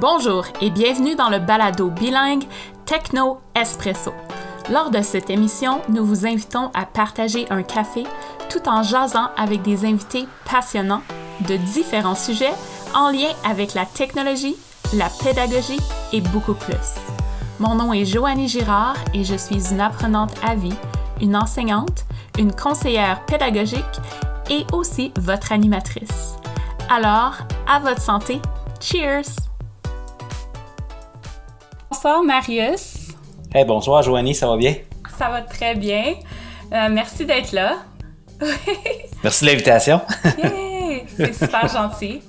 Bonjour et bienvenue dans le balado bilingue Techno Espresso. Lors de cette émission, nous vous invitons à partager un café tout en jasant avec des invités passionnants de différents sujets en lien avec la technologie, la pédagogie et beaucoup plus. Mon nom est Joannie Girard et je suis une apprenante à vie, une enseignante, une conseillère pédagogique et aussi votre animatrice. Alors, à votre santé, cheers! Bonsoir Marius. Hey, bonsoir Joanie, ça va bien? Ça va très bien. Euh, merci d'être là. merci de l'invitation. c'est super gentil.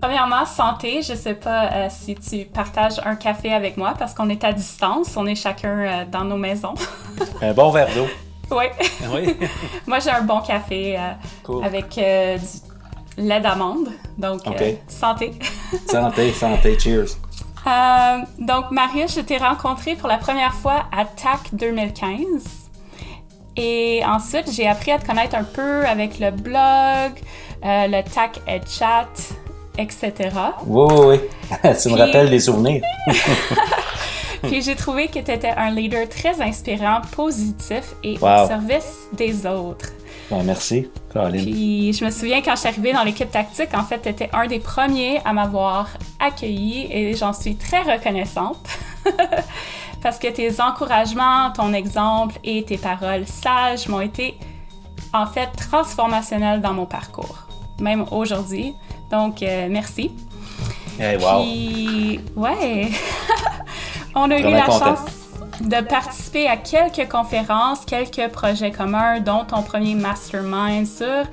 Premièrement, santé. Je sais pas euh, si tu partages un café avec moi parce qu'on est à distance. On est chacun euh, dans nos maisons. un bon verre d'eau. Oui. oui. moi, j'ai un bon café avec du lait d'amande. Donc, santé. santé, santé. Cheers. Euh, donc, Marius, je t'ai rencontré pour la première fois à TAC 2015. Et ensuite, j'ai appris à te connaître un peu avec le blog, euh, le TAC et Chat, etc. Oui, oui, oui. tu me rappelles des souvenirs. Puis j'ai trouvé que tu étais un leader très inspirant, positif et au service des autres. Ben, merci, Caroline. Puis je me souviens quand je suis arrivée dans l'équipe tactique, en fait, tu étais un des premiers à m'avoir accueilli et j'en suis très reconnaissante. Parce que tes encouragements, ton exemple et tes paroles sages m'ont été en fait transformationnels dans mon parcours, même aujourd'hui. Donc, euh, merci. Hey, wow. Puis, ouais, on a eu la chance de participer à quelques conférences, quelques projets communs, dont ton premier mastermind sur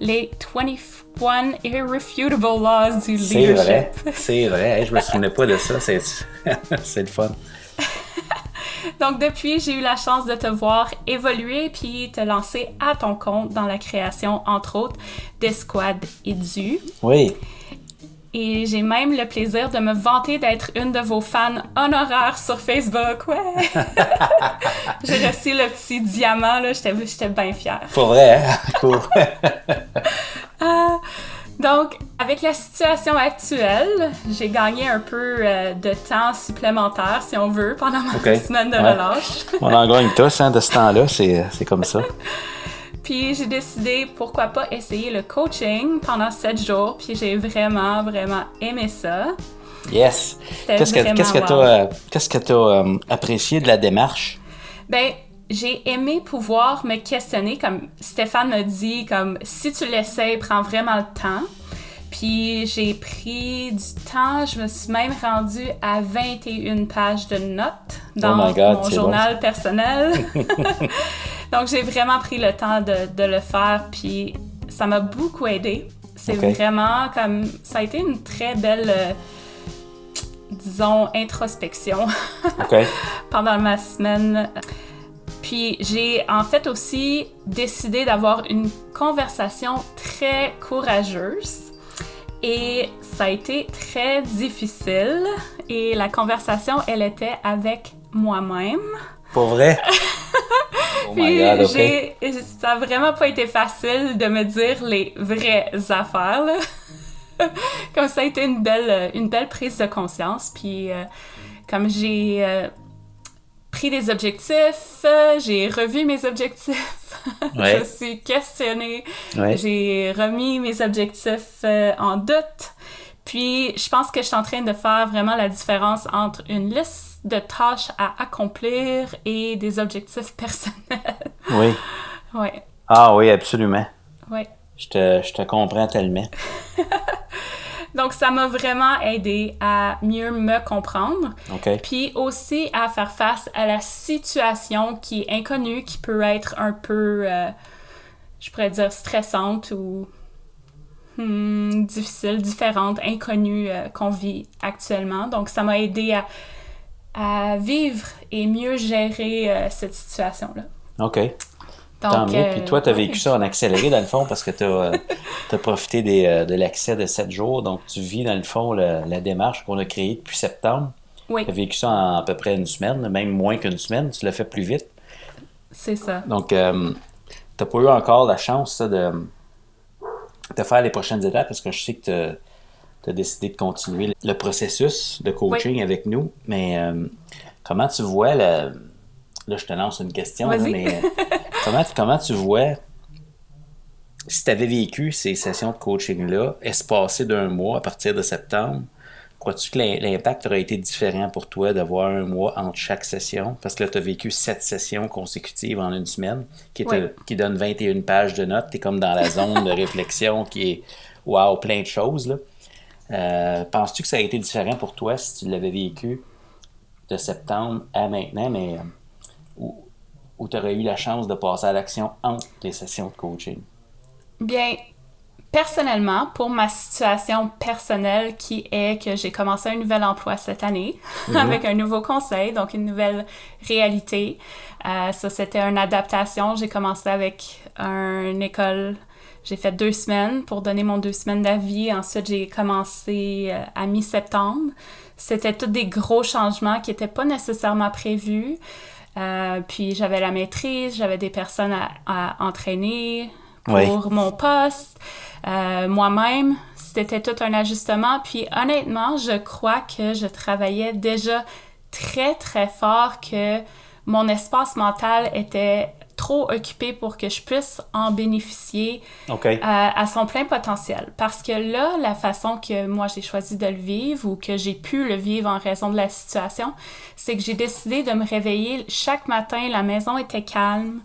les 21 Irrefutable Laws du Leadership. C'est vrai, c'est vrai. je me souvenais pas de ça. C'est, c'est le fun. Donc, depuis, j'ai eu la chance de te voir évoluer puis te lancer à ton compte dans la création, entre autres, d'Esquad Edu. Oui. Et j'ai même le plaisir de me vanter d'être une de vos fans honoraires sur Facebook. Ouais! j'ai reçu le petit diamant, là. J'étais bien fière. Pour vrai, hein? Cool. Ah, donc, avec la situation actuelle, j'ai gagné un peu euh, de temps supplémentaire, si on veut, pendant ma semaine de relâche. on en gagne tous, hein, de ce temps-là. C'est comme ça. Puis j'ai décidé, pourquoi pas, essayer le coaching pendant sept jours. Puis j'ai vraiment, vraiment aimé ça. Yes. Qu'est-ce que tu as, euh, apprécié de la démarche? Ben, j'ai aimé pouvoir me questionner, comme Stéphane me dit, comme si tu l'essayes, prends vraiment le temps. Puis j'ai pris du temps, je me suis même rendue à 21 pages de notes dans oh mon journal personnel. Donc j'ai vraiment pris le temps de, le faire, puis ça m'a beaucoup aidé. C'est vraiment comme ça a été une très belle, euh, disons, introspection pendant ma semaine. Puis j'ai en fait aussi décidé d'avoir une conversation très courageuse et ça a été très difficile. Et la conversation, elle était avec moi-même. Pour vrai? oh my God, okay. Ça a vraiment pas été facile de me dire les vraies affaires. comme ça a été une belle, une belle prise de conscience. Puis euh, comme j'ai euh, pris des objectifs, j'ai revu mes objectifs je me suis questionnée. J'ai remis mes objectifs euh, en doute. Puis, je pense que je suis en train de faire vraiment la différence entre une liste de tâches à accomplir et des objectifs personnels. Oui. oui. Ah oui, absolument. Oui. Je te, je te comprends tellement. Donc, ça m'a vraiment aidé à mieux me comprendre. OK. Puis aussi à faire face à la situation qui est inconnue, qui peut être un peu, euh, je pourrais dire, stressante ou hmm, difficile, différente, inconnue euh, qu'on vit actuellement. Donc, ça m'a aidé à, à, vivre et mieux gérer euh, cette situation-là. OK. Tant mieux. Puis toi, tu as vécu ça en accéléré, dans le fond, parce que tu as, as, profité des, euh, de l'accès de 7 jours. Donc, tu vis, dans le fond, la démarche qu'on a créée depuis septembre. Oui. Tu as vécu ça en à peu près une semaine, même moins qu'une semaine. Tu l'as fait plus vite. C'est ça. Donc, euh, tu n'as pas eu encore la chance de, de faire les prochaines étapes parce que je sais que tu as décidé de continuer le processus de coaching avec nous. Mais euh, comment tu vois le. Là, je te lance une question, mais comment, comment tu vois si tu avais vécu ces sessions de coaching-là, espacées d'un mois à partir de septembre, crois-tu que l'impact aurait été différent pour toi d'avoir un mois entre chaque session? Parce que là, tu as vécu sept sessions consécutives en une semaine qui, qui donnent 21 pages de notes. Tu es comme dans la zone de réflexion qui est wow, plein de choses. Là. Euh, penses-tu que ça a été différent pour toi si tu l'avais vécu de septembre à maintenant, mais euh, où, tu aurais eu la chance de passer à l'action entre les sessions de coaching? Bien, personnellement, pour ma situation personnelle qui est que j'ai commencé un nouvel emploi cette année mhm. avec un nouveau conseil, donc une nouvelle réalité. Euh, ça, c'était une adaptation. J'ai commencé avec une école j'ai fait deux semaines pour donner mon deux semaines d'avis. Ensuite, j'ai commencé euh, à mi-septembre. C'était tous des gros changements qui n'étaient pas nécessairement prévus. Euh, puis j'avais la maîtrise, j'avais des personnes à, entraîner pour mon poste. Euh, moi-même, c'était tout un ajustement. Puis honnêtement, je crois que je travaillais déjà très, très fort que mon espace mental était trop occupé pour que je puisse en bénéficier euh, à son plein potentiel. Parce que là, la façon que moi j'ai choisi de le vivre ou que j'ai pu le vivre en raison de la situation, c'est que j'ai décidé de me réveiller chaque matin, la maison était calme.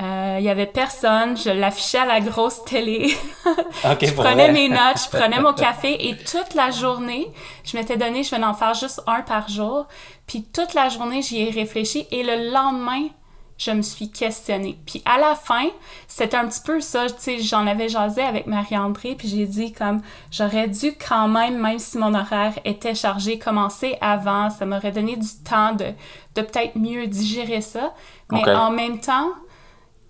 Il euh, y avait personne, je l'affichais à la grosse télé. je prenais mes notes, je prenais mon café et toute la journée, je m'étais donné, je venais en faire juste un par jour. Puis toute la journée, j'y ai réfléchi et le lendemain, je me suis questionnée. Puis à la fin, c'était un petit peu ça, tu sais, j'en avais jasé avec Marie-André, puis j'ai dit comme, j'aurais dû quand même, même si mon horaire était chargé, commencer avant, ça m'aurait donné du temps de, de peut-être mieux digérer ça. Mais en même temps,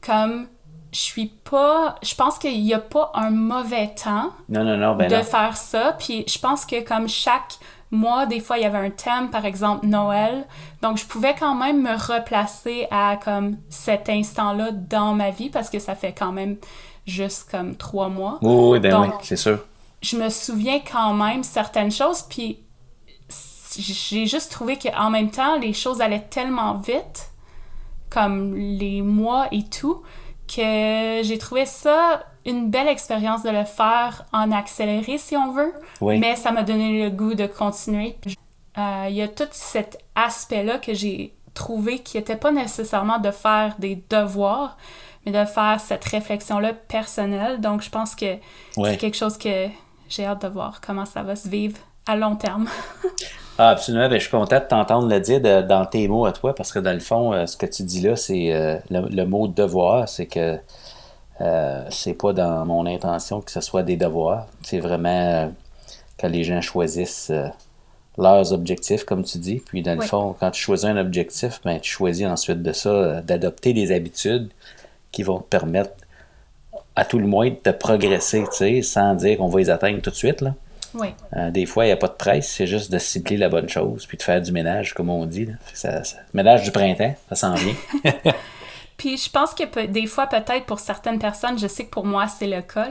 comme, je suis pas, je pense qu'il n'y a pas un mauvais temps non, non, non, ben de faire ça, puis je pense que comme chaque moi, des fois, il y avait un thème, par exemple Noël. Donc, je pouvais quand même me replacer à comme cet instant-là dans ma vie parce que ça fait quand même juste comme trois mois. Oui, ben oui, c'est sûr. Je me souviens quand même certaines choses, puis j'ai juste trouvé qu'en même temps, les choses allaient tellement vite, comme les mois et tout, que j'ai trouvé ça une belle expérience de le faire en accéléré, si on veut. Mais ça m'a donné le goût de continuer. Euh, il y a tout cet aspect-là que j'ai trouvé qui n'était pas nécessairement de faire des devoirs, mais de faire cette réflexion-là personnelle. Donc, je pense que c'est quelque chose que j'ai hâte de voir comment ça va se vivre à long terme. ah, absolument. Ben, je suis content de t'entendre le dire dans tes mots à toi, parce que dans le fond, euh, ce que tu dis là, c'est euh, le, mot devoir, c'est que euh, c'est pas dans mon intention que ce soit des devoirs. C'est vraiment euh, que les gens choisissent leurs objectifs, comme tu dis. Puis, dans le fond, quand tu choisis un objectif, ben, tu choisis ensuite de ça d'adopter des habitudes qui vont te permettre, à tout le moins, de progresser, tu sais, sans dire qu'on va les atteindre tout de suite. Là. Des fois, il n'y a pas de presse, c'est juste de cibler la bonne chose, puis de faire du ménage, comme on dit. ménage du printemps, ça s'en vient. Puis je pense que des fois, peut-être pour certaines personnes, je sais que pour moi, c'est le cas,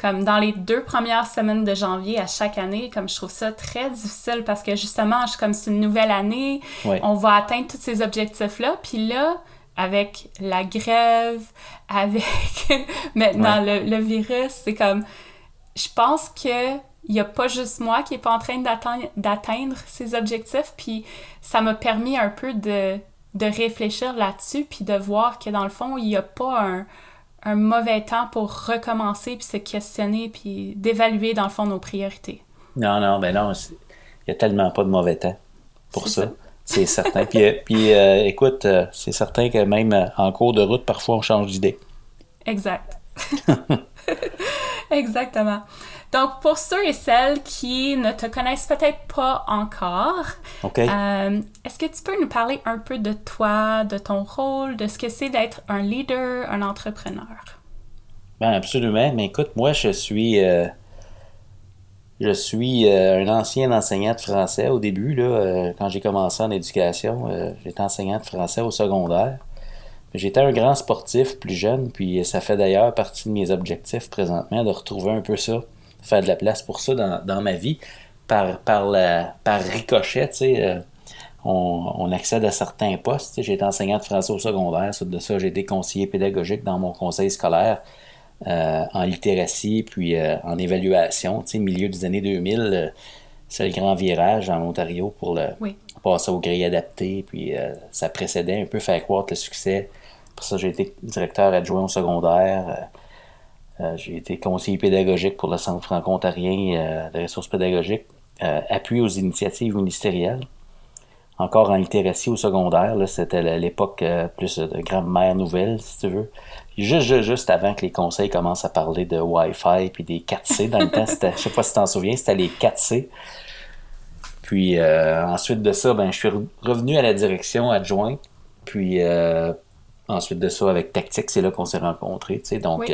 comme dans les deux premières semaines de janvier à chaque année, comme je trouve ça très difficile parce que justement, je comme c'est une nouvelle année, on va atteindre tous ces objectifs-là. Puis là, avec la grève, avec maintenant le, virus, c'est comme, je pense que il n'y a pas juste moi qui n'est pas en train d'atteindre ces objectifs, puis ça m'a permis un peu de de réfléchir là-dessus, puis de voir que dans le fond, il n'y a pas un, un, mauvais temps pour recommencer, puis se questionner, puis d'évaluer dans le fond nos priorités. Non, non, ben non, il n'y a tellement pas de mauvais temps pour ça. C'est certain. puis, euh, puis euh, écoute, euh, c'est certain que même en cours de route, parfois, on change d'idée. Exact. Exactement. Donc, pour ceux et celles qui ne te connaissent peut-être pas encore, euh, est-ce que tu peux nous parler un peu de toi, de ton rôle, de ce que c'est d'être un leader, un entrepreneur? Ben absolument. Mais écoute, moi, je suis, euh, je suis euh, un ancien enseignant de français au début. Là, quand j'ai commencé en éducation, j'étais enseignant de français au secondaire. J'étais un grand sportif plus jeune, puis ça fait d'ailleurs partie de mes objectifs présentement de retrouver un peu ça faire de la place pour ça dans, ma vie. Par, par, la, par ricochet, tu sais, euh, on, accède à certains postes. J'ai été enseignant de français au secondaire. de ça, j'ai été conseiller pédagogique dans mon conseil scolaire euh, en littératie, puis euh, en évaluation. Tu sais, milieu des années 2000, euh, c'est le grand virage en Ontario pour le passer au grille adapté. Puis ça précédait un peu faire croître le succès. Pour ça, j'ai été directeur adjoint au secondaire. j'ai été conseiller pédagogique pour le Centre franco-ontarien de ressources pédagogiques. appui aux initiatives ministérielles encore en littératie au secondaire. C'était l'époque euh, plus de grammaire nouvelle, si tu veux. Juste, juste, avant que les conseils commencent à parler de Wi-Fi puis des 4C. Dans le temps, je sais pas si tu t'en souviens, c'était les 4C. Puis euh, ensuite de ça, ben, je suis revenu à la direction adjointe. Puis euh, ensuite de ça, avec Tactique, c'est là qu'on s'est rencontrés. Donc,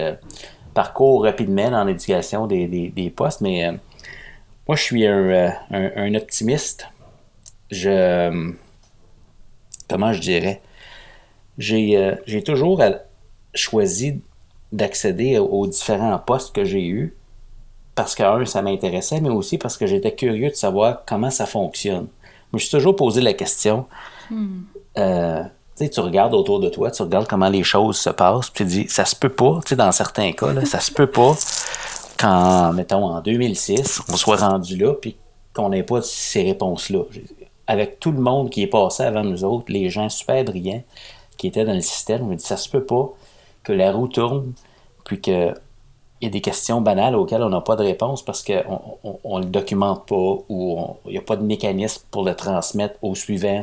parcours rapidement dans l'éducation des, des, postes. Mais moi, je suis un, un optimiste je. Comment je dirais? J'ai euh, toujours choisi d'accéder aux différents postes que j'ai eus parce que, un, ça m'intéressait, mais aussi parce que j'étais curieux de savoir comment ça fonctionne. Je me suis toujours posé la question. Hmm. Euh, tu regardes autour de toi, tu regardes comment les choses se passent, puis tu dis, ça se peut pas, tu sais, dans certains cas, là, ça se peut pas quand, mettons, en 2006, on soit rendu là, puis qu'on n'ait pas ces réponses-là avec tout le monde qui est passé avant nous autres, les gens super brillants qui étaient dans le système, je me dis, ça se peut pas que la roue tourne, puis qu'il y a des questions banales auxquelles on n'a pas de réponse parce qu'on on, le documente pas ou il n'y a pas de mécanisme pour le transmettre au suivant.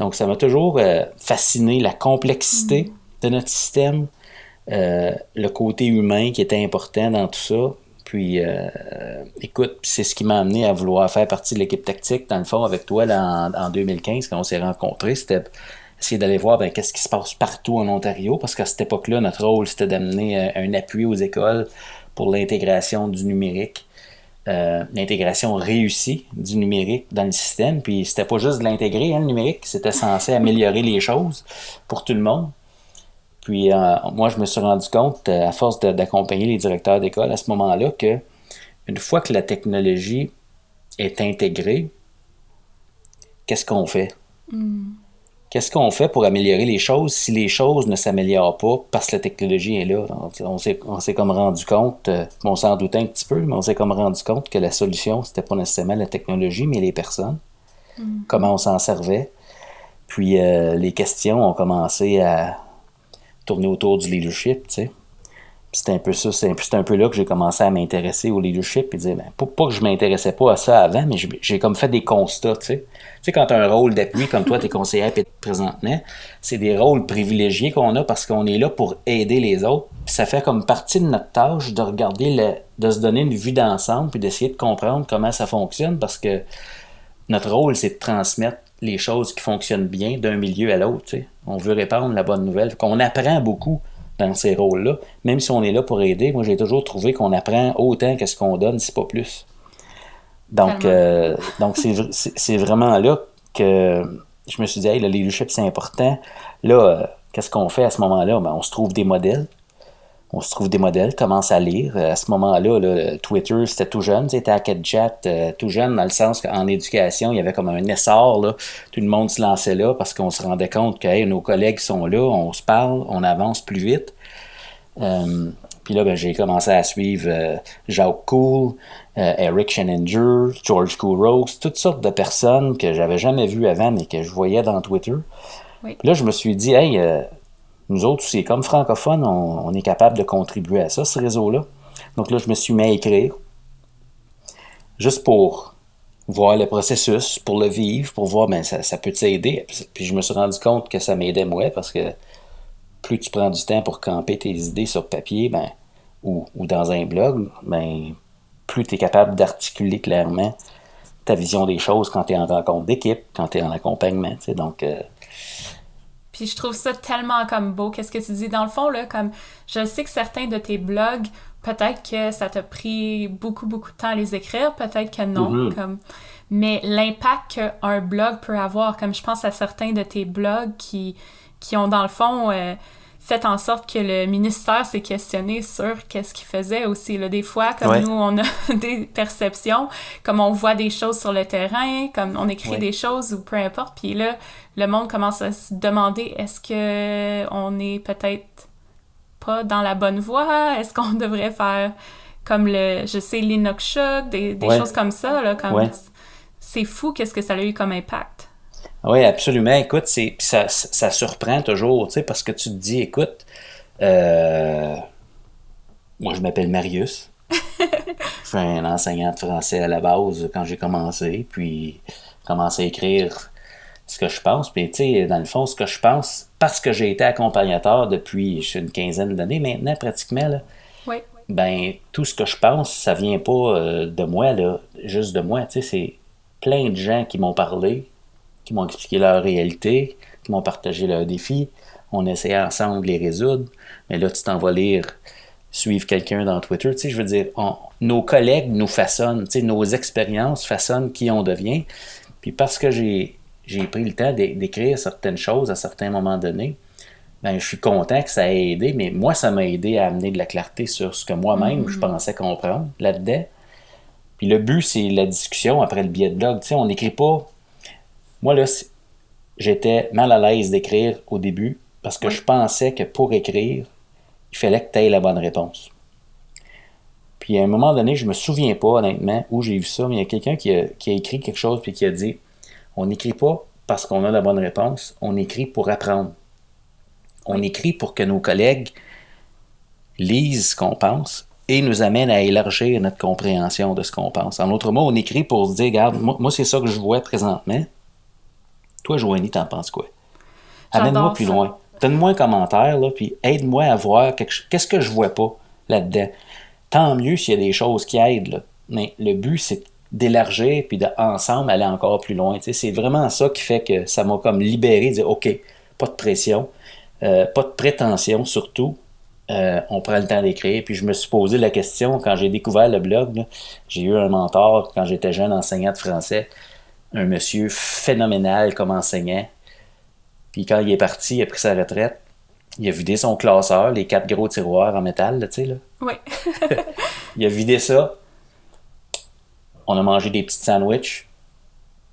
Donc, ça m'a toujours euh, fasciné la complexité mm. de notre système, euh, le côté humain qui était important dans tout ça, puis, euh, écoute, c'est ce qui m'a amené à vouloir faire partie de l'équipe tactique, dans le fond, avec toi, là, en, 2015, quand on s'est rencontrés. C'était essayer d'aller voir ben, qu'est-ce qui se passe partout en Ontario, parce qu'à cette époque-là, notre rôle, c'était d'amener euh, un appui aux écoles pour l'intégration du numérique. Euh, l'intégration réussie du numérique dans le système. Puis c'était pas juste de l'intégrer, hein, le numérique, c'était censé améliorer les choses pour tout le monde. Puis euh, moi, je me suis rendu compte, euh, à force d'accompagner les directeurs d'école à ce moment-là, que une fois que la technologie est intégrée, qu'est-ce qu'on fait? Hmm. Qu'est-ce qu'on fait pour améliorer les choses si les choses ne s'améliorent pas parce que la technologie est là? On s'est comme rendu compte, euh, on s'en doutait un petit peu, mais on s'est comme rendu compte que la solution, c'était pas nécessairement la technologie, mais les personnes. Hmm. Comment on s'en servait. Puis les questions ont commencé à, tourner autour du leadership, tu sais. C'était un peu ça, c'est un, peu là que j'ai commencé à m'intéresser au leadership et dire, ben, pas, que je m'intéressais pas à ça avant, mais j'ai comme fait des constats, tu sais. Tu sais, quand tu as un rôle d'appui, comme toi, tu es conseillère présentement, c'est des rôles privilégiés qu'on a parce qu'on est là pour aider les autres. Ça fait comme partie de notre tâche de regarder, de se donner une vue d'ensemble puis d'essayer de comprendre comment ça fonctionne parce que notre rôle, c'est de transmettre les choses qui fonctionnent bien d'un milieu à l'autre. On veut répandre la bonne nouvelle. Qu'on apprend beaucoup dans ces rôles-là. Même si on est là pour aider, moi j'ai toujours trouvé qu'on apprend autant que ce qu'on donne, si pas plus. Donc, euh, donc c'est vraiment là que je me suis dit, hey, le leadership c'est important. Là, euh, qu'est-ce qu'on fait à ce moment-là? Ben, on se trouve des modèles on se trouve des modèles, commence à lire. À ce moment-là, Twitter, c'était tout jeune, c'était à chat, euh, tout jeune dans le sens qu'en éducation, il y avait comme un essor. Là. Tout le monde se lançait là parce qu'on se rendait compte que nos collègues sont là, on se parle, on avance plus vite. Euh, puis là, ben, j'ai commencé à suivre euh, Jacques Cool, Eric Sheninger, George Kouros, toutes sortes de personnes que j'avais jamais vues avant mais que je voyais dans Twitter. Puis là, je me suis dit, hey, nous autres aussi, comme francophones, on, est capable de contribuer à ça, ce réseau-là. Donc là, je me suis mis à écrire, juste pour voir le processus, pour le vivre, pour voir, ben, ça, peut t'aider. Puis je me suis rendu compte que ça m'aidait moi, parce que plus tu prends du temps pour camper tes idées sur papier, ben, ou, dans un blog, ben, plus tu es capable d'articuler clairement ta vision des choses quand tu es en rencontre d'équipe, quand tu es en accompagnement. Donc, euh, puis je trouve ça tellement comme beau, qu'est-ce que tu dis. Dans le fond, là, comme je sais que certains de tes blogs, peut-être que ça t'a pris beaucoup, beaucoup de temps à les écrire, peut-être que non. Mm-hmm. comme... Mais l'impact qu'un blog peut avoir, comme je pense à certains de tes blogs qui, qui ont dans le fond euh, fait en sorte que le ministère s'est questionné sur qu'est-ce qu'il faisait aussi. Là. Des fois, comme nous, on a des perceptions, comme on voit des choses sur le terrain, comme on écrit des choses ou peu importe, puis là, le monde commence à se demander est-ce que on est peut-être pas dans la bonne voie? Est-ce qu'on devrait faire comme le, je sais, l'Inox des, des choses comme ça, là, comme... C'est fou qu'est-ce que ça a eu comme impact. Oui, absolument. Écoute, c'est, ça, ça surprend toujours, tu sais, parce que tu te dis, écoute, euh, moi, je m'appelle Marius. je suis un enseignant de français à la base quand j'ai commencé, puis commencé à écrire ce que je pense. Puis, tu sais, dans le fond, ce que je pense, parce que j'ai été accompagnateur depuis une quinzaine d'années maintenant, pratiquement, là, oui. ben, tout ce que je pense, ça vient pas euh, de moi, là, juste de moi. Tu sais, c'est plein de gens qui m'ont parlé, qui m'ont expliqué leur réalité, qui m'ont partagé leurs défis. On essayait ensemble de les résoudre. Mais là, tu t'en vas lire, suivre quelqu'un dans Twitter. Tu sais, je veux dire, nos collègues nous façonnent, tu sais, nos expériences façonnent qui on devient. Puis parce que j'ai, j'ai pris le temps d'écrire certaines choses à certains moments donnés, ben, je suis content que ça ait aidé, mais moi, ça m'a aidé à amener de la clarté sur ce que moi-même, je mm-hmm. pensais comprendre là-dedans. Puis le but, c'est la discussion après le billet de blog. Tu sais, on n'écrit pas. Moi, là, j'étais mal à l'aise d'écrire au début parce que je pensais que pour écrire, il fallait que tu aies la bonne réponse. Puis à un moment donné, je me souviens pas honnêtement où j'ai vu ça, mais il y a quelqu'un qui a, écrit quelque chose puis qui a dit on n'écrit pas parce qu'on a la bonne réponse, on écrit pour apprendre. On écrit pour que nos collègues lisent ce qu'on pense et nous amène à élargir notre compréhension de ce qu'on pense. En autre mot, on écrit pour se dire, regarde, moi, c'est ça que je vois présentement. Toi, Joanie, t'en penses quoi? Amène-moi plus loin. Donne-moi un commentaire, là, puis aide-moi à voir qu'est-ce que je vois pas là-dedans. Tant mieux s'il y a des choses qui aident, là. mais le but, c'est d'élargir puis d'ensemble aller encore plus loin. c'est vraiment ça qui fait que ça m'a comme libéré, de dire, OK, pas de pression, euh, pas de prétention surtout, euh, on prend le temps d'écrire. Puis je me suis posé la question quand j'ai découvert le blog. J'ai eu un mentor quand j'étais jeune enseignant de français, un monsieur phénoménal comme enseignant. Puis quand il est parti, il a pris sa retraite. Il a vidé son classeur, les quatre gros tiroirs en métal, tu sais, là. Oui. il a vidé ça. On a mangé des petits sandwichs.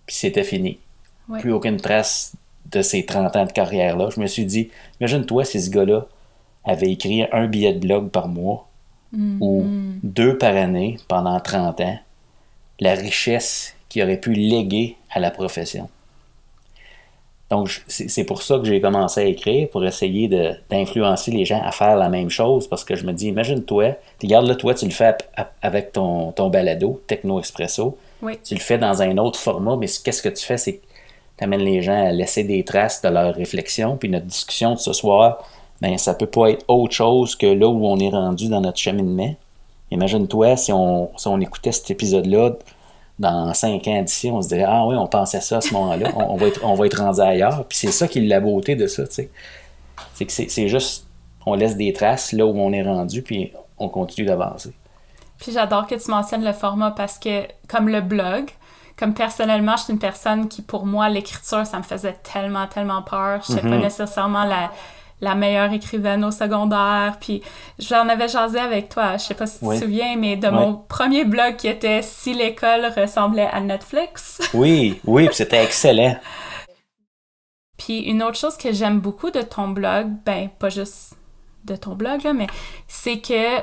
Puis c'était fini. Plus aucune trace de ces 30 ans de carrière-là. Je me suis dit, imagine-toi si ce gars-là avait écrit un billet de blog par mois mm. ou deux par année pendant 30 ans, la richesse qu'il aurait pu léguer à la profession. Donc, c'est pour ça que j'ai commencé à écrire, pour essayer d'influencer les gens à faire la même chose, parce que je me dis, imagine-toi, regarde là, toi, tu le fais avec ton, ton balado, Techno Espresso. Tu le fais dans un autre format, mais qu'est-ce que tu fais? C'est que tu amènes les gens à laisser des traces de leur réflexion, puis notre discussion de ce soir, ben, ça peut pas être autre chose que là où on est rendu dans notre cheminement. Imagine-toi si on, si on écoutait cet épisode-là dans cinq ans d'ici, on se dirait Ah oui, on pensait ça à ce moment-là, on, va être, on va être rendu ailleurs. Puis c'est ça qui est la beauté de ça, tu sais. C'est que c'est juste, on laisse des traces là où on est rendu, puis on continue d'avancer. Puis j'adore que tu mentionnes le format parce que, comme le blog, comme personnellement, je suis une personne qui, pour moi, l'écriture, ça me faisait tellement, tellement peur. Je sais pas mm-hmm. nécessairement la la meilleure écrivaine au secondaire. Puis j'en avais jasé avec toi, je sais pas si tu te souviens, mais de mon premier blog qui était Si l'école ressemblait à Netflix. oui, oui, c'était excellent. Puis une autre chose que j'aime beaucoup de ton blog, ben pas juste de ton blog, là, mais c'est que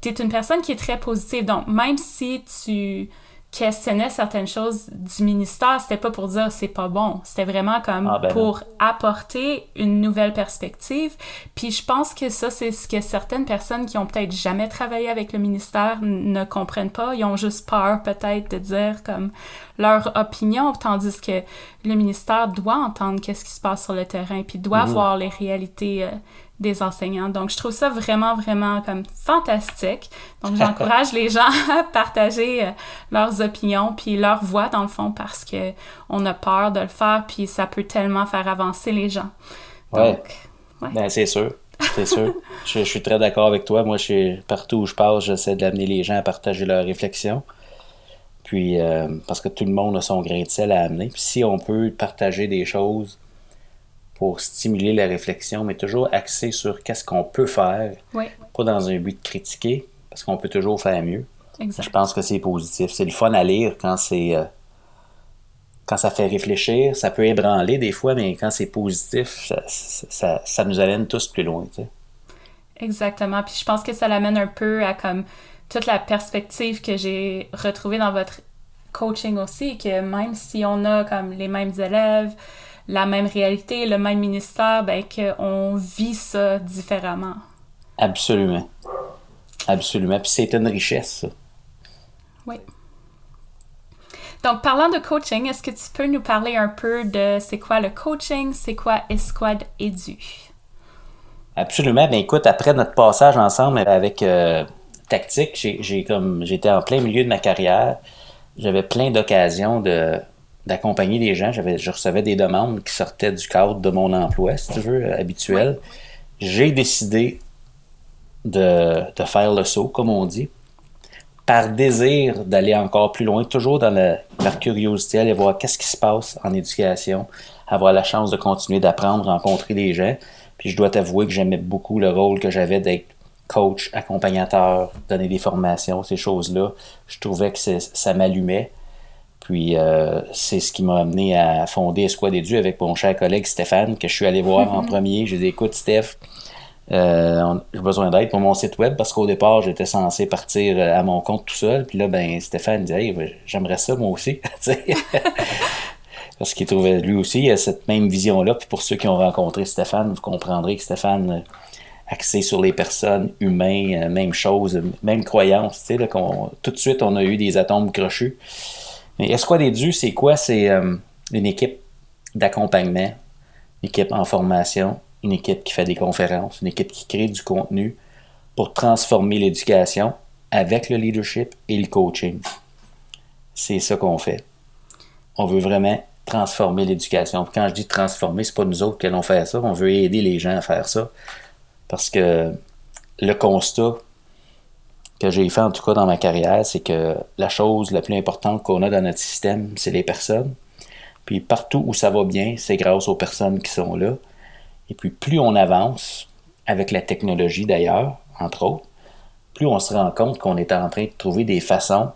tu es une personne qui est très positive. Donc même si tu questionnait certaines choses du ministère, c'était pas pour dire c'est pas bon, c'était vraiment comme ah, ben pour apporter une nouvelle perspective. Puis je pense que ça c'est ce que certaines personnes qui ont peut-être jamais travaillé avec le ministère ne comprennent pas, ils ont juste peur peut-être de dire comme leur opinion tandis que le ministère doit entendre qu'est-ce qui se passe sur le terrain puis doit mhm. voir les réalités euh, des enseignants. Donc, je trouve ça vraiment, vraiment comme fantastique. Donc, j'encourage les gens à partager euh, leurs opinions puis leur voix, dans le fond, parce que on a peur de le faire puis ça peut tellement faire avancer les gens. Donc, ouais. Ben, c'est sûr. C'est sûr. je, suis très d'accord avec toi. Moi, je partout où je passe, j'essaie d'amener les gens à partager leurs réflexions. Puis, euh, parce que tout le monde a son grain de sel à amener. Puis, si on peut partager des choses pour stimuler la réflexion, mais toujours axé sur qu'est-ce qu'on peut faire, pas dans un but de critiquer, parce qu'on peut toujours faire mieux. Je pense que c'est positif. C'est le fun à lire quand c'est euh, quand ça fait réfléchir. Ça peut ébranler des fois, mais quand c'est positif, ça, ça, nous amène tous plus loin. Exactement. Puis je pense que ça l'amène un peu à comme toute la perspective que j'ai retrouvée dans votre coaching aussi, que même si on a comme les mêmes élèves, la même réalité, le même ministère, ben qu'on vit ça différemment. Absolument. Absolument. Puis c'est une richesse, ça. Oui. Donc, parlant de coaching, est-ce que tu peux nous parler un peu de c'est quoi le coaching, c'est quoi Esquad Edu? Absolument. Ben écoute, après notre passage ensemble avec euh, Tactique, j'ai comme j'étais en plein milieu de ma carrière. J'avais plein d'occasions de d'accompagner des gens. Je recevais des demandes qui sortaient du cadre de mon emploi, si tu veux, habituel. J'ai décidé de, faire le saut, comme on dit, par désir d'aller encore plus loin, toujours dans la, curiosité, aller voir qu'est-ce qui se passe en éducation, avoir la chance de continuer d'apprendre, rencontrer des gens. Puis je dois t'avouer que j'aimais beaucoup le rôle que j'avais d'être coach, accompagnateur, donner des formations, ces choses-là. Je trouvais que ça m'allumait. Puis euh, c'est ce qui m'a amené à fonder Esquad Dieux avec mon cher collègue Stéphane, que je suis allé voir en premier. Je lui ai dit Écoute, Steph, euh, j'ai besoin d'aide pour mon site web parce qu'au départ, j'étais censé partir euh, à mon compte tout seul. Puis là, ben, Stéphane dit hey, J'aimerais ça, moi aussi. parce qu'il trouvait lui aussi cette même vision-là. Puis pour ceux qui ont rencontré Stéphane, vous comprendrez que Stéphane, euh, axé sur les personnes, humains, euh, même chose, même croyance, tu sais, tout de suite, on a eu des atomes crochus. Mais Esquad Dieu, c'est quoi? C'est euh, une équipe d'accompagnement, une équipe en formation, une équipe qui fait des conférences, une équipe qui crée du contenu pour transformer l'éducation avec le leadership et le coaching. C'est ça qu'on fait. On veut vraiment transformer l'éducation. Quand je dis transformer, c'est pas nous autres qui allons faire ça. On veut aider les gens à faire ça. Parce que le constat que j'ai fait, en tout cas dans ma carrière, c'est que la chose la plus importante qu'on a dans notre système, c'est les personnes. Puis partout où ça va bien, c'est grâce aux personnes qui sont là. Et puis plus on avance, avec la technologie d'ailleurs, entre autres, plus on se rend compte qu'on est en train de trouver des façons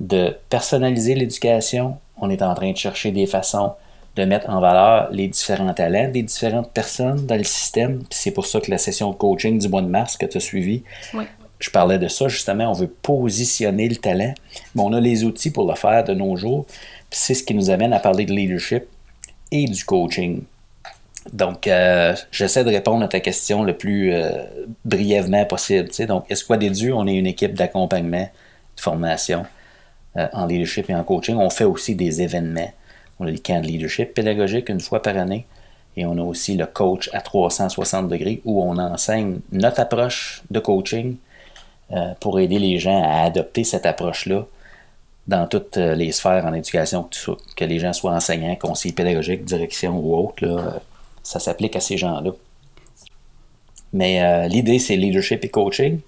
de personnaliser l'éducation, on est en train de chercher des façons de mettre en valeur les différents talents des différentes personnes dans le système. C'est pour ça que la session de coaching du mois de mars que tu as suivi, je parlais de ça justement. On veut positionner le talent, mais on a les outils pour le faire de nos jours. C'est ce qui nous amène à parler de leadership et du coaching. Donc, euh, j'essaie de répondre à ta question le plus euh, brièvement possible. Donc, est-ce quoi des dieux? On est une équipe d'accompagnement, de formation euh, en leadership et en coaching. On fait aussi des événements. On a le camp de leadership pédagogique une fois par année. Et on a aussi le coach à 360 degrés où on enseigne notre approche de coaching euh, pour aider les gens à adopter cette approche-là dans toutes euh, les sphères en éducation, que, les gens soient enseignants, conseillers pédagogiques, direction ou autre, euh, ça s'applique à ces gens-là. Mais l'idée, c'est leadership et coaching.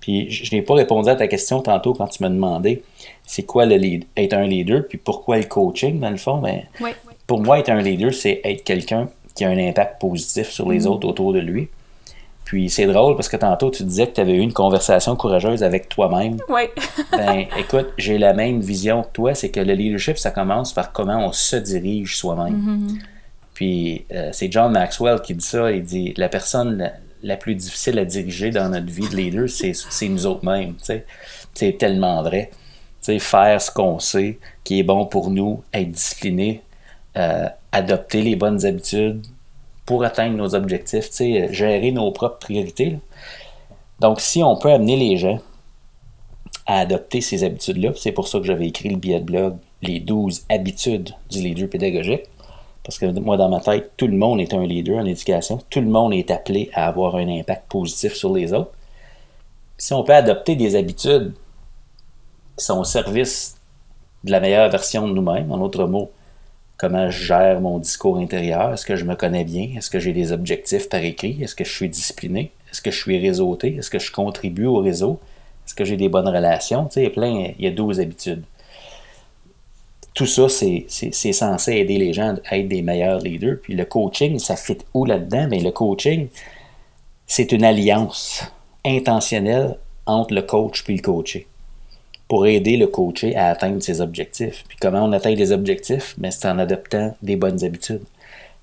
Puis je n'ai pas répondu à ta question tantôt quand tu m'as demandé c'est quoi le lead, être un leader, puis pourquoi le coaching, dans le fond? Mais ben, Pour moi, être un leader, c'est être quelqu'un qui a un impact positif sur les mm-hmm. autres autour de lui. Puis c'est drôle parce que tantôt tu disais que tu avais eu une conversation courageuse avec toi-même. Oui. ben écoute, j'ai la même vision que toi, c'est que le leadership, ça commence par comment on se dirige soi-même. Mm-hmm. Puis euh, c'est John Maxwell qui dit ça, il dit la personne la, plus difficile à diriger dans notre vie de leader, c'est nous autres mêmes. C'est tellement vrai faire ce qu'on sait qui est bon pour nous, être discipliné, euh, adopter les bonnes habitudes pour atteindre nos objectifs, gérer nos propres priorités. Donc, si on peut amener les gens à adopter ces habitudes-là, c'est pour ça que j'avais écrit le billet de blog, les 12 habitudes du leader pédagogique. Parce que moi, dans ma tête, tout le monde est un leader en éducation. Tout le monde est appelé à avoir un impact positif sur les autres. Si on peut adopter des habitudes qui sont au service de la meilleure version de nous-mêmes. En d'autres mots, comment je gère mon discours intérieur. Est-ce que je me connais bien? Est-ce que j'ai des objectifs par écrit? Est-ce que je suis discipliné? Est-ce que je suis réseauté? Est-ce que je contribue au réseau? Est-ce que j'ai des bonnes relations? Tu sais, il y a plein, il y a 12 habitudes. tout ça, c'est censé aider les gens à être des meilleurs leaders. Puis le coaching, ça fit où là-dedans? Mais le coaching, c'est une alliance intentionnelle entre le coach puis le coaché pour aider le coaché à atteindre ses objectifs. Puis comment on atteint des objectifs? Mais c'est en adoptant des bonnes habitudes.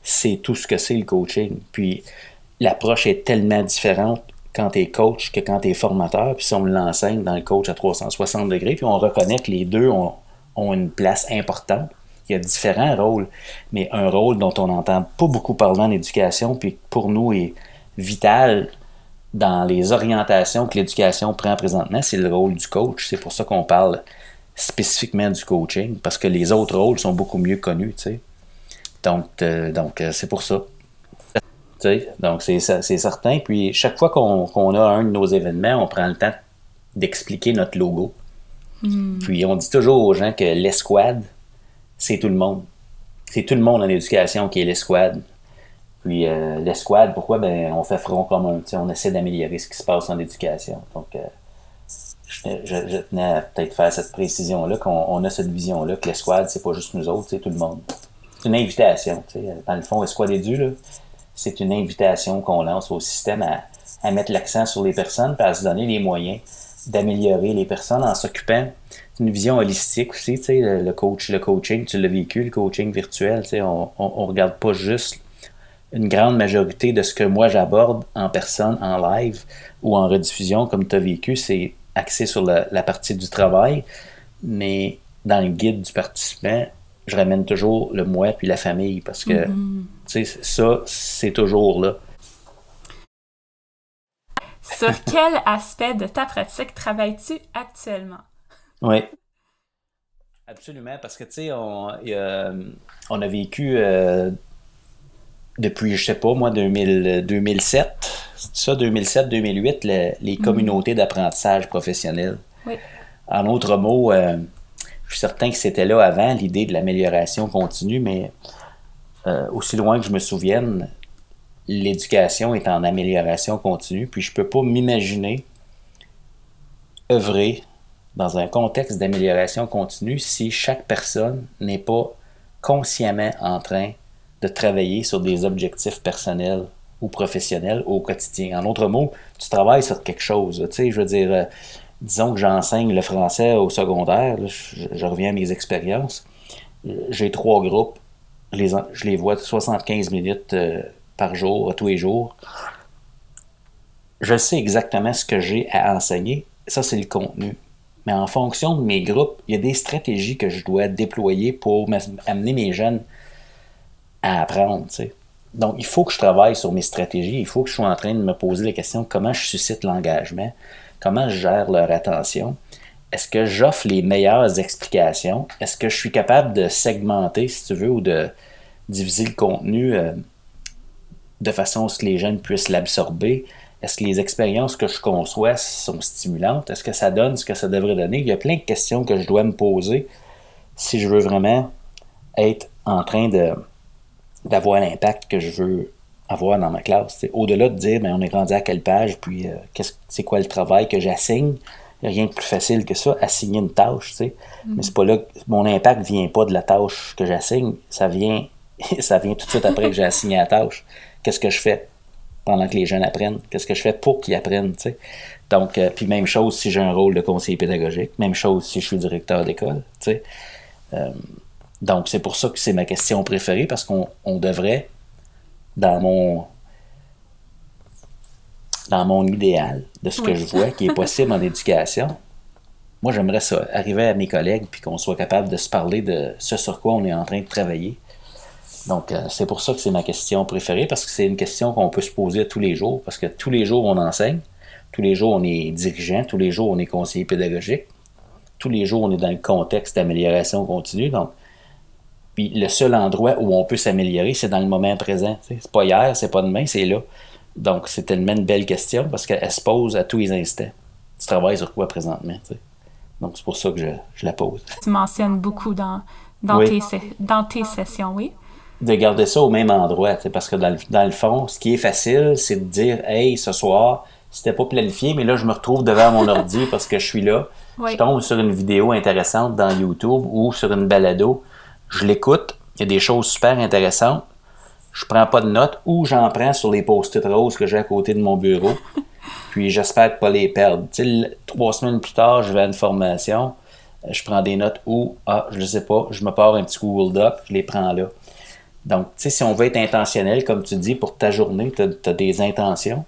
C'est tout ce que c'est le coaching. Puis l'approche est tellement différente quand tu es coach que quand tu es formateur. Puis si on l'enseigne dans le coach à 360 degrés, puis on reconnaît que les deux ont, ont une place importante. Il y a différents rôles, mais un rôle dont on n'entend pas beaucoup parler en éducation, puis pour nous est vital dans les orientations que l'éducation prend présentement, c'est le rôle du coach. C'est pour ça qu'on parle spécifiquement du coaching, parce que les autres rôles sont beaucoup mieux connus. Donc, euh, donc euh, c'est pour ça. donc, c'est certain. Puis, chaque fois qu'on a un de nos événements, on prend le temps d'expliquer notre logo. Hmm. Puis on dit toujours aux gens que l'escouade, c'est tout le monde. C'est tout le monde en éducation qui est l'escouade. Puis euh, l'escouade, pourquoi? Ben, on fait front commun. On essaie d'améliorer ce qui se passe en éducation. Donc, euh, je, tenais à peut-être faire cette précision-là, qu'on a cette vision-là, que l'escouade, c'est pas juste nous autres, c'est tout le monde. C'est une invitation. Dans le fond, Escouade Édu, c'est une invitation qu'on lance au système à, mettre l'accent sur les personnes, à se donner les moyens d'améliorer les personnes en s'occupant d'une vision holistique aussi, tu le coach, le coaching, tu l'as vécu, le coaching virtuel, tu sais, on, on, regarde pas juste une grande majorité de ce que moi j'aborde en personne, en live ou en rediffusion, comme tu as vécu, c'est axé sur la, la, partie du travail, mais dans le guide du participant, je ramène toujours le moi puis la famille parce que, tu sais, ça, c'est toujours là. Sur quel aspect de ta pratique travailles-tu actuellement? Oui. Absolument, parce que, tu sais, on, on, a vécu euh, depuis, je sais pas, moi, 2000, 2007, c'est ça, 2007-2008, les, mhm. communautés d'apprentissage professionnel. Oui. En d'autres mots, euh, je suis certain que c'était là avant l'idée de l'amélioration continue, mais euh, aussi loin que je me souvienne, l'éducation est en amélioration continue, puis je ne peux pas m'imaginer œuvrer dans un contexte d'amélioration continue si chaque personne n'est pas consciemment en train de travailler sur des objectifs personnels ou professionnels au quotidien. En d'autres mots, tu travailles sur quelque chose. Tu sais, je veux dire, euh, disons que j'enseigne le français au secondaire, je, reviens à mes expériences. J'ai trois groupes, je les, je les vois 75 minutes euh, par jour, tous les jours. Je sais exactement ce que j'ai à enseigner. Ça, c'est le contenu. Mais en fonction de mes groupes, il y a des stratégies que je dois déployer pour amener mes jeunes à apprendre. Donc, il faut que je travaille sur mes stratégies. Il faut que je sois en train de me poser la question comment je suscite l'engagement, comment je gère leur attention? Est-ce que j'offre les meilleures explications? Est-ce que je suis capable de segmenter, si tu veux, ou de diviser le contenu euh, de façon à ce que les jeunes puissent l'absorber? Est-ce que les expériences que je conçois sont stimulantes? Est-ce que ça donne ce que ça devrait donner? Il y a plein de questions que je dois me poser si je veux vraiment être en train de, d'avoir l'impact que je veux avoir dans ma classe. Au-delà de dire, ben, on est rendu à quelle page, puis euh, c'est quoi le travail que j'assigne, il n'y a rien de plus facile que ça, assigner une tâche. Mm-hmm. Mais c'est pas là, mon impact vient pas de la tâche que j'assigne, ça vient ça vient tout de suite après que j'ai assigné la tâche. Qu'est-ce que je fais pendant que les jeunes apprennent? Qu'est-ce que je fais pour qu'ils apprennent? Donc, euh, puis même chose si j'ai un rôle de conseiller pédagogique, même chose si je suis directeur d'école. Euh, donc, c'est pour ça que c'est ma question préférée, parce qu'on devrait, dans mon dans mon idéal de ce que je vois qui est possible en éducation, moi j'aimerais ça, arriver à mes collègues puis qu'on soit capable de se parler de ce sur quoi on est en train de travailler, donc, euh, c'est pour ça que c'est ma question préférée, parce que c'est une question qu'on peut se poser tous les jours, parce que tous les jours, on enseigne, tous les jours, on est dirigeant, tous les jours, on est conseiller pédagogique, tous les jours, on est dans le contexte d'amélioration continue. Donc, puis le seul endroit où on peut s'améliorer, c'est dans le moment présent. C'est pas hier, c'est pas demain, c'est là. Donc, c'est tellement une belle question parce qu'elle se pose à tous les instants. Tu travailles sur quoi présentement? Donc, c'est pour ça que je, la pose. Tu mentionnes beaucoup dans, dans, tes, dans tes sessions, oui de garder ça au même endroit. Parce que dans le, dans le, fond, ce qui est facile, c'est de dire Hey, ce soir, c'était pas planifié, mais là, je me retrouve devant mon ordi parce que je suis là. Je tombe sur une vidéo intéressante dans YouTube ou sur une balado. Je l'écoute. Il y a des choses super intéressantes. Je prends pas de notes ou j'en prends sur les post-it roses que j'ai à côté de mon bureau. Puis j'espère pas les perdre. trois semaines plus tard, je vais à une formation. Je prends des notes ou, ah, je ne sais pas, je me pars un petit Google Doc, je les prends là. Donc, tu sais, si on veut être intentionnel, comme tu dis, pour ta journée, tu as, des intentions,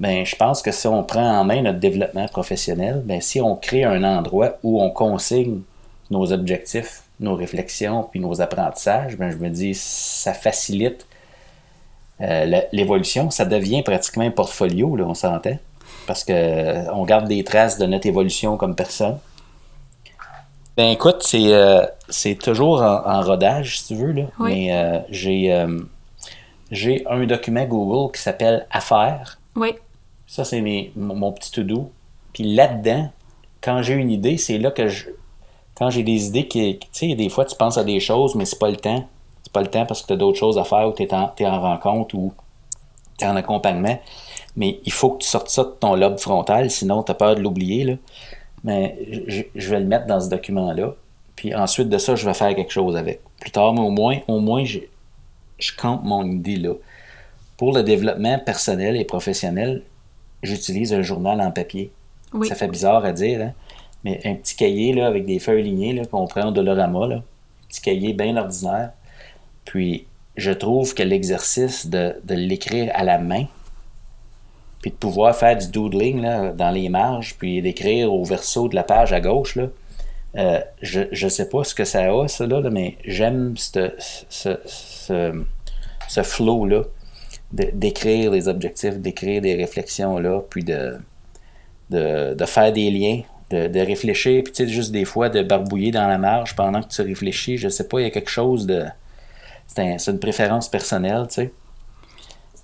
ben, je pense que si on prend en main notre développement professionnel, ben, si on crée un endroit où on consigne nos objectifs, nos réflexions, puis nos apprentissages, ben, je me dis, ça facilite euh, l'évolution. Ça devient pratiquement un portfolio, là, on s'entend. Parce qu'on euh, garde des traces de notre évolution comme personne. Ben écoute, c'est euh, toujours en, rodage, si tu veux. Là. Mais j'ai j'ai un document Google qui s'appelle Affaires. Oui. Ça, c'est mon, petit to-do. Puis là-dedans, quand j'ai une idée, c'est là que je. Quand j'ai des idées qui. Tu sais, des fois, tu penses à des choses, mais c'est pas le temps. C'est pas le temps parce que tu as d'autres choses à faire ou tu es, en rencontre ou tu es en accompagnement. Mais il faut que tu sortes ça de ton lobe frontal, sinon tu as peur de l'oublier. Mais je, vais le mettre dans ce document-là. Puis ensuite de ça, je vais faire quelque chose avec. Plus tard, mais au moins, au moins, je, je campe mon idée là. Pour le développement personnel et professionnel, j'utilise un journal en papier. Ça fait bizarre à dire, hein? Mais un petit cahier là, avec des feuilles lignées qu'on prend au Dolorama, là. un petit cahier bien ordinaire. Puis je trouve que l'exercice de, l'écrire à la main, puis de pouvoir faire du doodling là, dans les marges, puis d'écrire au verso de la page à gauche, là, euh, je ne sais pas ce que ça a, ça, là, mais j'aime ce, ce, ce flow-là d'écrire les objectifs, d'écrire des réflexions là, puis de, de, faire des liens, de, réfléchir, puis tu sais, juste des fois de barbouiller dans la marge pendant que tu réfléchis. Je sais pas, il y a quelque chose de. C'est une préférence personnelle, tu sais.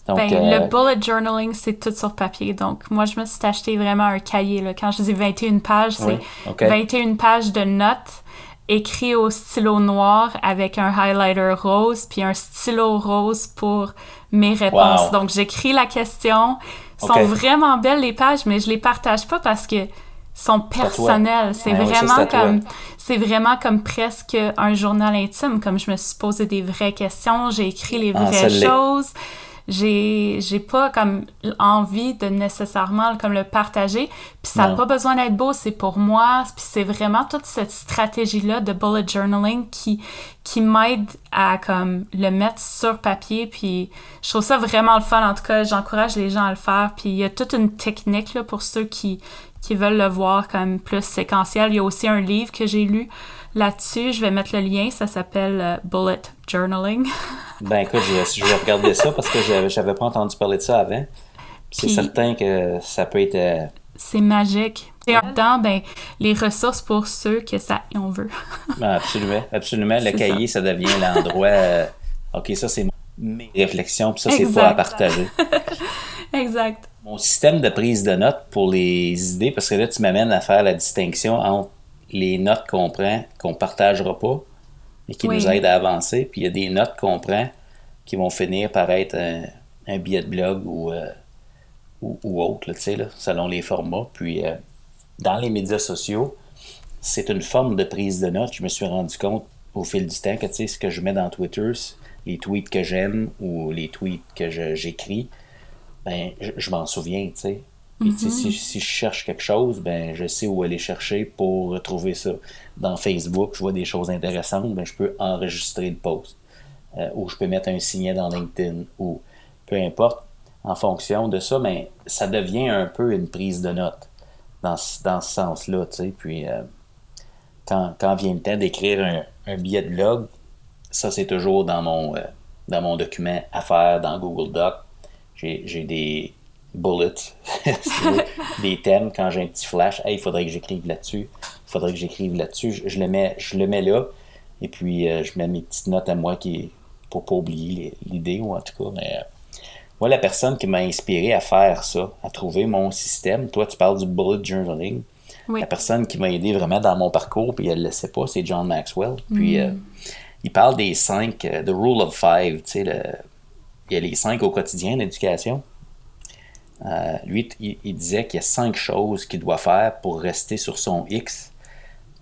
Donc, ben, Le euh, bullet journaling, c'est tout sur papier. Donc, moi, je me suis acheté vraiment un cahier. Là. Quand je dis 21 pages, c'est 21 pages de notes écrit au stylo noir avec un highlighter rose, puis un stylo rose pour mes réponses. Donc, j'écris la question. sont vraiment belles les pages, mais je les partage pas parce que sont personnelles. C'est vraiment comme c'est vraiment comme presque un journal intime. Comme je me suis posé des vraies questions, j'ai écrit les ah, vraies choses j'ai j'ai pas comme envie de nécessairement comme le partager. Puis ça n'a pas besoin d'être beau c'est pour moi. Puis c'est vraiment toute cette stratégie là de bullet journaling qui qui m'aide à comme le mettre sur papier. Puis je trouve ça vraiment le fun. En tout cas j'encourage les gens à le faire. Puis il y a toute une technique là pour ceux qui qui veulent le voir comme plus séquentiel. Il y a aussi un livre que j'ai lu là-dessus. Je vais mettre le lien, ça s'appelle euh, Bullet Journaling. ben écoute, je, vais regarder ça parce que j'avais pas entendu parler de ça avant. C'est certain que ça peut être. Euh, c'est magique. Et en même temps, ben, les ressources pour ceux que ça on veut. ben, absolument, absolument. Le cahier, ça, devient l'endroit. Euh, ok, ça c'est mes réflexions, puis ça c'est pas à partager. exact. Mon système de prise de notes pour les idées, parce que là tu m'amènes à faire la distinction entre les notes qu'on prend, qu'on partagera pas, et qui nous aident à avancer. Puis il y a des notes qu'on prend qui vont finir par être un, billet de blog ou, euh, ou, autre, là, selon les formats. Puis euh, dans les médias sociaux, c'est une forme de prise de notes. Je me suis rendu compte au fil du temps que ce que je mets dans Twitter, les tweets que j'aime ou les tweets que j'écris, ben, je, je m'en souviens, tu sais. Mhm. si, je cherche quelque chose, ben, je sais où aller chercher pour retrouver ça. Dans Facebook, je vois des choses intéressantes, ben, je peux enregistrer le post. Euh, ou je peux mettre un signet dans LinkedIn, ou peu importe. En fonction de ça, ben, ça devient un peu une prise de notes dans, dans ce sens-là. Puis, euh, quand, quand, vient le temps d'écrire un, billet de log, ça, c'est toujours dans mon, euh, dans mon document à faire dans Google Doc. J'ai des bullets, des thèmes quand j'ai un petit flash. Hey, il faudrait que j'écrive là-dessus. Il faudrait que j'écrive là-dessus. Je, le mets, je le mets là. Et puis, euh, je mets mes petites notes à moi qui, pour pas oublier l'idée, ou en tout cas. Mais, euh, moi, la personne qui m'a inspiré à faire ça, à trouver mon système, toi, tu parles du bullet journaling. La personne qui m'a aidé vraiment dans mon parcours, puis elle ne le sait pas, c'est John Maxwell. Puis, mm. euh, il parle des cinq, the rule of five, tu sais, il y a les cinq au quotidien d'éducation Euh, lui, il, disait qu'il y a cinq choses qu'il doit faire pour rester sur son X.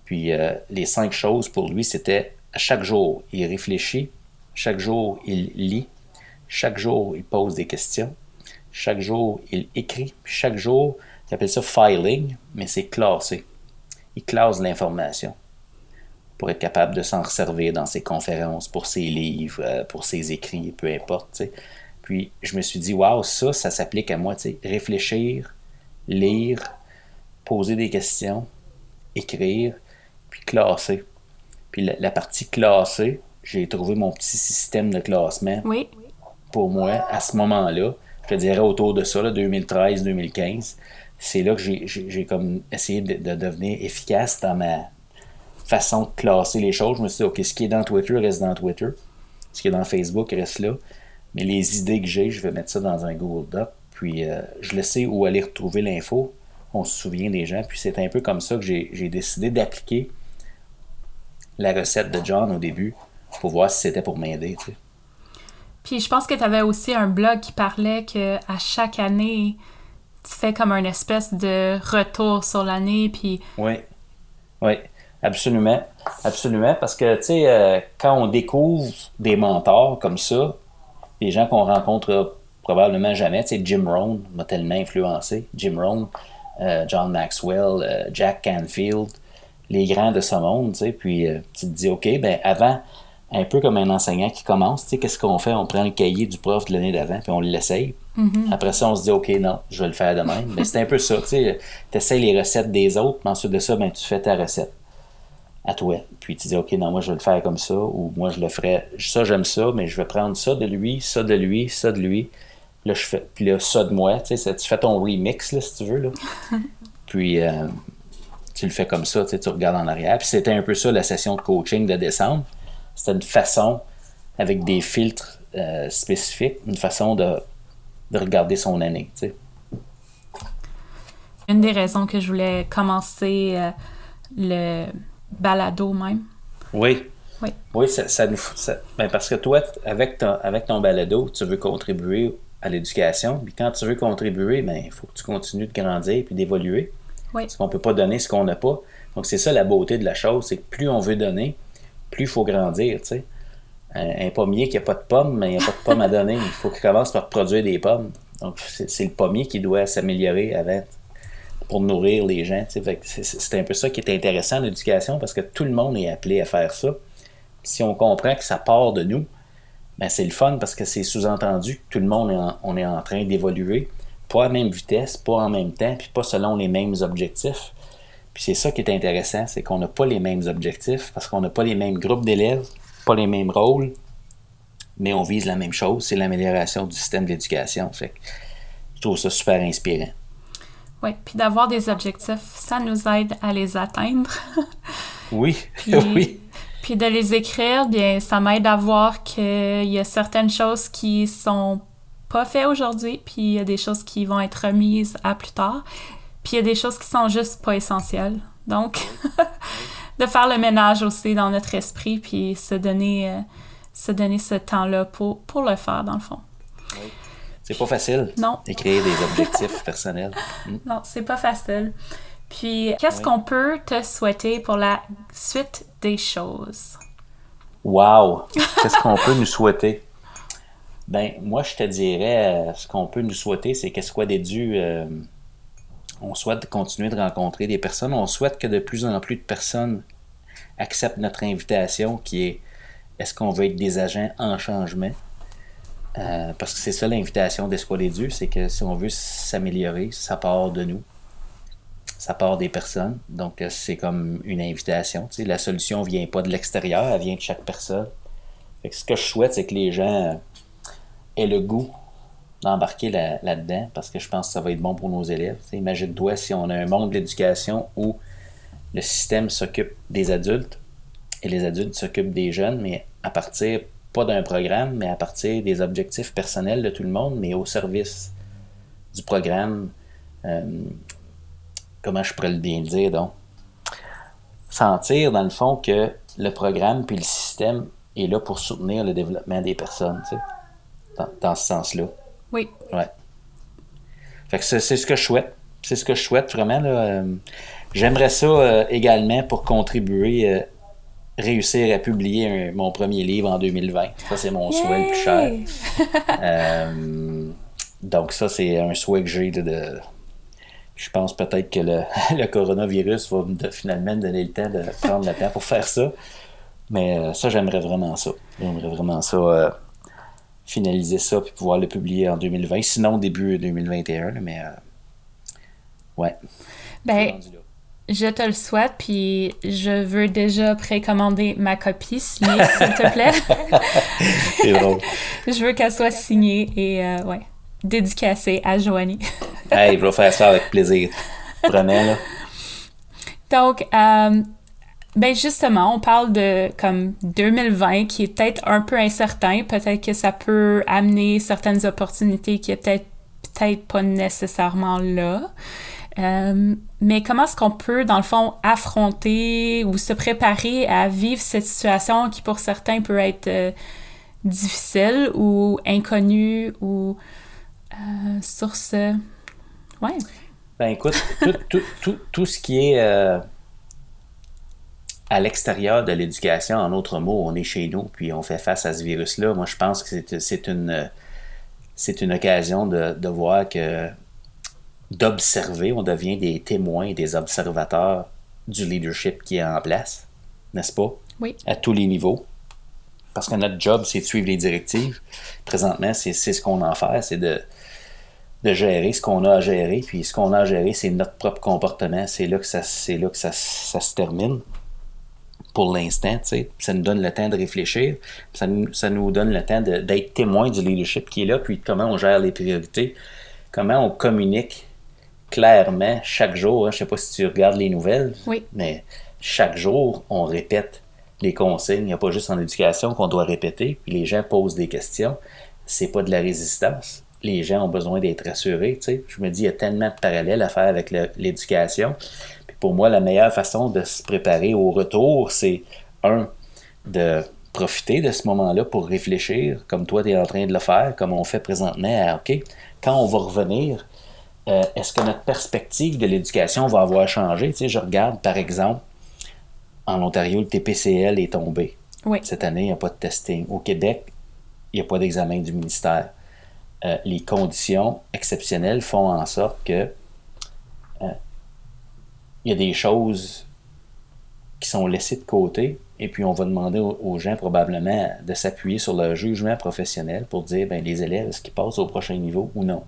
Puis euh, les cinq choses pour lui, c'était chaque jour, il réfléchit, chaque jour, il lit, chaque jour, il pose des questions, chaque jour, il écrit, puis chaque jour, il appelle ça filing, mais c'est classé. Il classe l'information pour être capable de s'en servir dans ses conférences, pour ses livres, euh, pour ses écrits, peu importe. Puis je me suis dit, waouh, ça, ça s'applique à moi. Réfléchir, lire, poser des questions, écrire, puis classer. Puis la, partie classée, j'ai trouvé mon petit système de classement. Oui. Pour moi, à ce moment-là, je te dirais autour de ça, 2013-2015, c'est là que j'ai comme essayé de, de, devenir efficace dans ma façon de classer les choses. Je me suis dit, OK, ce qui est dans Twitter reste dans Twitter. Ce qui est dans Facebook reste là. Mais les idées que j'ai, je vais mettre ça dans un Google Doc. Puis euh, je le sais où aller retrouver l'info. On se souvient des gens. Puis c'est un peu comme ça que j'ai décidé d'appliquer la recette de John au début pour voir si c'était pour m'aider. Puis je pense que tu avais aussi un blog qui parlait que à chaque année, tu fais comme un espèce de retour sur l'année. Puis... Oui, oui, absolument. Absolument. Parce que, tu sais, euh, quand on découvre des mentors comme ça, des gens qu'on rencontre probablement jamais. Tu sais, Jim Rohn m'a tellement influencé. Jim Rohn, euh, John Maxwell, euh, Jack Canfield, les grands de ce monde, tu sais. Puis euh, tu te dis, OK, ben avant, un peu comme un enseignant qui commence, tu sais, qu'est-ce qu'on fait? On prend le cahier du prof de l'année d'avant, puis on l'essaye. Mm-hmm. Après ça, on se dit, OK, non, je vais le faire de même. Mais c'est un peu ça, tu sais. Tu essaies les recettes des autres, mais ensuite de ça, ben, tu fais ta recette à toi. Puis tu dis, OK, non, moi je vais le faire comme ça, ou moi je le ferai, ça j'aime ça, mais je vais prendre ça de lui, ça de lui, ça de lui. Là, je fais, puis là, ça de moi. Tu sais, tu fais ton remix, là, si tu veux. Là. puis euh, tu le fais comme ça, tu, sais, tu regardes en arrière. Puis c'était un peu ça la session de coaching de décembre. C'était une façon, avec des filtres euh, spécifiques, une façon de, de regarder son année. Tu sais. Une des raisons que je voulais commencer euh, le balado même. Oui. Oui, oui ça, nous. Ben parce que toi, avec ton, avec ton balado, tu veux contribuer à l'éducation. Puis quand tu veux contribuer, ben, il faut que tu continues de grandir et d'évoluer. Oui. Parce qu'on ne peut pas donner ce qu'on n'a pas. Donc, c'est ça la beauté de la chose, c'est que plus on veut donner, plus il faut grandir. Tu sais. Un, pommier qui n'a pas de pommes, mais il n'y a pas de pommes à donner. Il faut qu'il commence par produire des pommes. Donc, c'est le pommier qui doit s'améliorer avant pour nourrir les gens. C'est un peu ça qui est intéressant en éducation parce que tout le monde est appelé à faire ça. Si on comprend que ça part de nous, ben c'est le fun parce que c'est sous-entendu que tout le monde est en, on est en train d'évoluer, pas à la même vitesse, pas en même temps, puis pas selon les mêmes objectifs. C'est ça qui est intéressant, c'est qu'on n'a pas les mêmes objectifs parce qu'on n'a pas les mêmes groupes d'élèves, pas les mêmes rôles, mais on vise la même chose, c'est l'amélioration du système d'éducation. Je trouve ça super inspirant. Oui, puis d'avoir des objectifs, ça nous aide à les atteindre. oui, oui. Puis de les écrire, bien, ça m'aide à voir qu'il y a certaines choses qui sont pas faites aujourd'hui, puis il y a des choses qui vont être remises à plus tard, puis il y a des choses qui sont juste pas essentielles. Donc, de faire le ménage aussi dans notre esprit, puis se donner, euh, se donner ce temps-là pour, pour le faire, dans le fond. Oui. C'est pas facile. Non. D'écrire des objectifs personnels. Hmm. Non, c'est pas facile. Puis, qu'est-ce qu'on peut te souhaiter pour la suite des choses? Wow! Qu'est-ce qu'on peut nous souhaiter? Ben, moi, je te dirais, euh, ce qu'on peut nous souhaiter, c'est qu'est-ce quoi des dû. Euh, on souhaite continuer de rencontrer des personnes. On souhaite que de plus en plus de personnes acceptent notre invitation qui est est-ce qu'on veut être des agents en changement? Euh, parce que c'est ça l'invitation d'Espoir des Dieux, c'est que si on veut s'améliorer, ça part de nous. Ça part des personnes. Donc, euh, c'est comme une invitation. la solution ne vient pas de l'extérieur, elle vient de chaque personne. ce que je souhaite, c'est que les gens aient le goût d'embarquer là-dedans, parce que je pense que ça va être bon pour nos élèves. Imagine-toi si on a un monde de l'éducation où le système s'occupe des adultes et les adultes s'occupent des jeunes, mais à partir pas d'un programme, mais à partir des objectifs personnels de tout le monde, mais au service du programme. Euh, comment je pourrais le bien dire, donc? Sentir, dans le fond, que le programme puis le système est là pour soutenir le développement des personnes, tu sais, dans, ce sens-là. Oui. Ouais. Fait que c'est ce que je souhaite. C'est ce que je souhaite vraiment. Là. J'aimerais ça également pour contribuer réussir à publier mon premier livre en 2020. Ça, c'est mon souhait le plus cher. Euh, donc, ça, c'est un souhait que j'ai de, Je pense peut-être que le, coronavirus va finalement me donner le temps de prendre le temps pour faire ça. Mais euh, ça, j'aimerais vraiment ça. J'aimerais vraiment ça. Euh, finaliser ça puis pouvoir le publier en 2020. Sinon, début 2021. Mais ouais. Ben, je te le souhaite, puis je veux déjà précommander ma copie signée, s'il te plaît. C'est drôle. je veux qu'elle soit signée et, euh, ouais, dédicacée à Joanie. hey, je vais faire ça avec plaisir. Vraiment, là. Donc, euh, ben justement, on parle de comme 2020 qui est peut-être un peu incertain. Peut-être que ça peut amener certaines opportunités qui étaient peut-être pas nécessairement là. Euh, mais comment est-ce qu'on peut, dans le fond, affronter ou se préparer à vivre cette situation qui, pour certains, peut être euh, difficile ou inconnue ou euh, source... Ouais. Ben écoute, tout, ce qui est à l'extérieur de l'éducation, en autres mots, on est chez nous, puis on fait face à ce virus-là. Moi, je pense que c'est une, une occasion de, de voir que d'observer, on devient des témoins, des observateurs du leadership qui est en place, n'est-ce pas? Oui. À tous les niveaux. Parce que notre job, c'est de suivre les directives. Présentement, c'est ce qu'on en fait, c'est de, de gérer ce qu'on a à gérer. Puis ce qu'on a à gérer, c'est notre propre comportement. C'est là que ça, là que ça, se termine. Pour l'instant, ça nous donne le temps de réfléchir, ça nous, ça nous donne le temps d'être témoin du leadership qui est là, puis comment on gère les priorités, comment on communique clairement, chaque jour, hein, je ne sais pas si tu regardes les nouvelles, mais chaque jour, on répète les consignes. Il n'y a pas juste en éducation qu'on doit répéter, puis les gens posent des questions. C'est pas de la résistance. Les gens ont besoin d'être rassurés. Je me dis, il y a tellement de parallèles à faire avec l'éducation. Puis pour moi, la meilleure façon de se préparer au retour, c'est un, de profiter de ce moment-là pour réfléchir, comme toi, tu es en train de le faire, comme on fait présentement à OK, quand on va revenir, euh, est-ce que notre perspective de l'éducation va avoir changé? Tu sais, je regarde, par exemple, en Ontario, le TPCL est tombé. Cette année, il n'y a pas de testing. Au Québec, il n'y a pas d'examen du ministère. Euh, les conditions exceptionnelles font en sorte que euh, il y a des choses qui sont laissées de côté et puis on va demander aux, gens probablement de s'appuyer sur leur jugement professionnel pour dire ben, les élèves, est-ce qu'ils passent au prochain niveau ou non?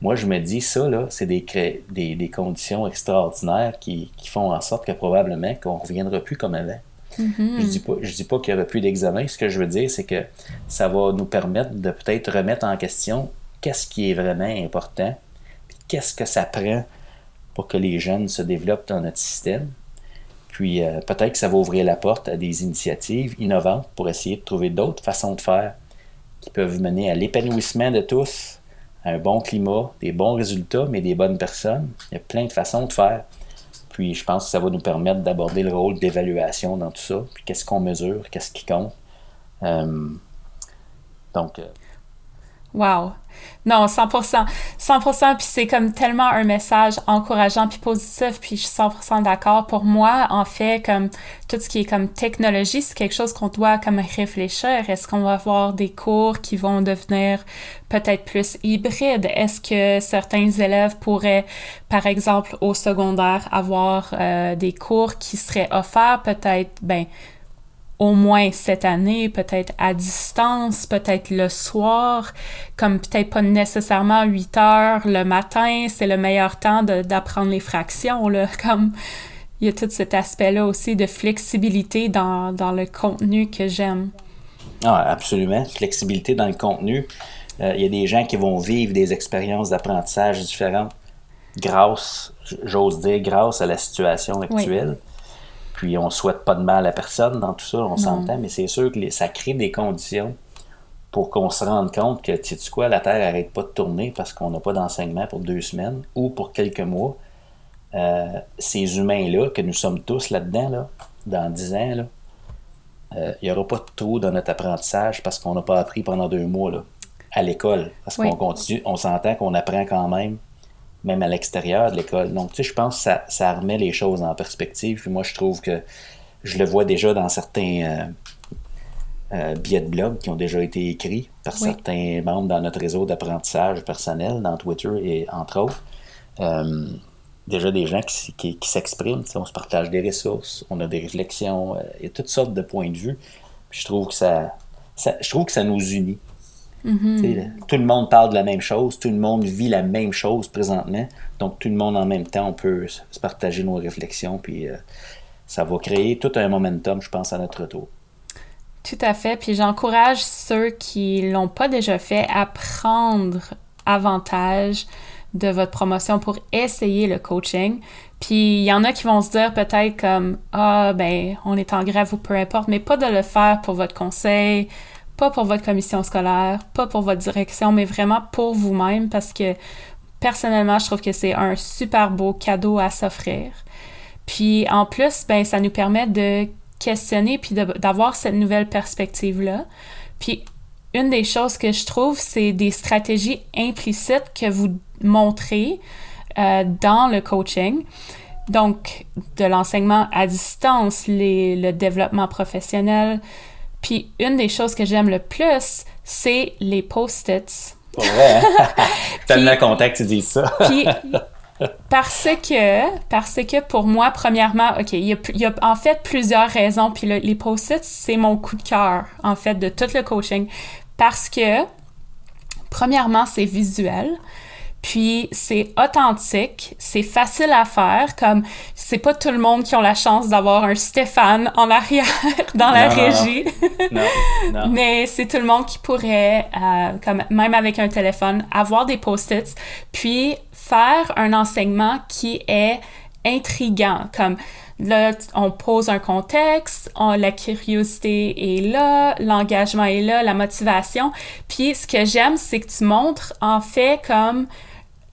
Moi, je me dis, ça, là, c'est des, des, des, conditions extraordinaires qui, qui, font en sorte que probablement qu'on ne reviendra plus comme avant. Mm-hmm. Je dis pas, je dis pas qu'il n'y aura plus d'examen. Ce que je veux dire, c'est que ça va nous permettre de peut-être remettre en question qu'est-ce qui est vraiment important, qu'est-ce que ça prend pour que les jeunes se développent dans notre système. Puis euh, peut-être que ça va ouvrir la porte à des initiatives innovantes pour essayer de trouver d'autres façons de faire qui peuvent mener à l'épanouissement de tous, un bon climat, des bons résultats, mais des bonnes personnes. Il y a plein de façons de faire. Puis je pense que ça va nous permettre d'aborder le rôle d'évaluation dans tout ça. Puis qu'est-ce qu'on mesure, qu'est-ce qui compte. Euh, donc. Euh, wow! Non, 100%. 100%, puis c'est comme tellement un message encourageant puis positif, puis je suis 100% d'accord. Pour moi, en fait, comme tout ce qui est comme technologie, c'est quelque chose qu'on doit comme réfléchir. Est-ce qu'on va avoir des cours qui vont devenir peut-être plus hybrides? Est-ce que certains élèves pourraient, par exemple, au secondaire, avoir euh, des cours qui seraient offerts? Peut-être, ben, au moins cette année, peut-être à distance, peut-être le soir, comme peut-être pas nécessairement 8 heures le matin, c'est le meilleur temps d'apprendre les fractions, là, comme il y a tout cet aspect-là aussi de flexibilité dans, le contenu que j'aime. Ah, absolument, flexibilité dans le contenu. Euh, il y a des gens qui vont vivre des expériences d'apprentissage différentes grâce, j'ose dire, grâce à la situation actuelle. Puis on souhaite pas de mal à personne dans tout ça, on s'entend, mais c'est sûr que ça crée des conditions pour qu'on se rende compte que, tu sais quoi, la Terre n'arrête pas de tourner parce qu'on n'a pas d'enseignement pour deux semaines ou pour quelques mois. Euh, ces humains-là, que nous sommes tous là-dedans, là, dans dix ans, euh, il n'y aura pas de trou dans notre apprentissage parce qu'on n'a pas appris pendant deux mois. Là. à l'école. Parce qu'on continue, on s'entend qu'on apprend quand même, même à l'extérieur de l'école. Donc, tu sais, je pense que ça, ça remet les choses en perspective. Puis moi, je trouve que je le vois déjà dans certains euh, euh, billets de blog qui ont déjà été écrits par certains membres dans notre réseau d'apprentissage personnel, dans Twitter et entre autres. Euh, déjà des gens qui, qui, s'expriment, on se partage des ressources, on a des réflexions, il y a toutes sortes de points de vue. je trouve que ça, je trouve que ça nous unit. Mm-hmm. Tout le monde parle de la même chose, tout le monde vit la même chose présentement, donc tout le monde en même temps, on peut se partager nos réflexions, puis ça va créer tout un momentum, je pense, à notre retour. Tout à fait. Puis j'encourage ceux qui l'ont pas déjà fait à prendre avantage de votre promotion pour essayer le coaching. Puis il y en a qui vont se dire peut-être comme ah ben on est en grève ou peu importe, mais pas de le faire pour votre conseil, pas pour votre commission scolaire, pas pour votre direction, mais vraiment pour vous-même parce que personnellement je trouve que c'est un super beau cadeau à s'offrir. Puis en plus, ben, ça nous permet de questionner puis d'avoir cette nouvelle perspective-là. Puis une des choses que je trouve, c'est des stratégies implicites que vous montrez euh, dans le coaching. Donc, de l'enseignement à distance, le développement professionnel. Puis une des choses que j'aime le plus, c'est les post-its. Vrai, hein? Tellement content que tu dises ça. puis parce que, parce que pour moi, premièrement, OK, il y a, en fait plusieurs raisons. Puis les post-its, c'est mon coup de cœur, en fait, de tout le coaching. Parce que, premièrement, c'est visuel. Puis c'est authentique, c'est facile à faire, comme c'est pas tout le monde qui a la chance d'avoir un Stéphane en arrière dans la régie. Non, non, Mais c'est tout le monde qui pourrait, euh, comme même avec un téléphone, avoir des post-its, puis faire un enseignement qui est intrigant, comme Là, on pose un contexte, la curiosité est là, l'engagement est là, la motivation. Puis ce que j'aime, c'est que tu montres en fait comme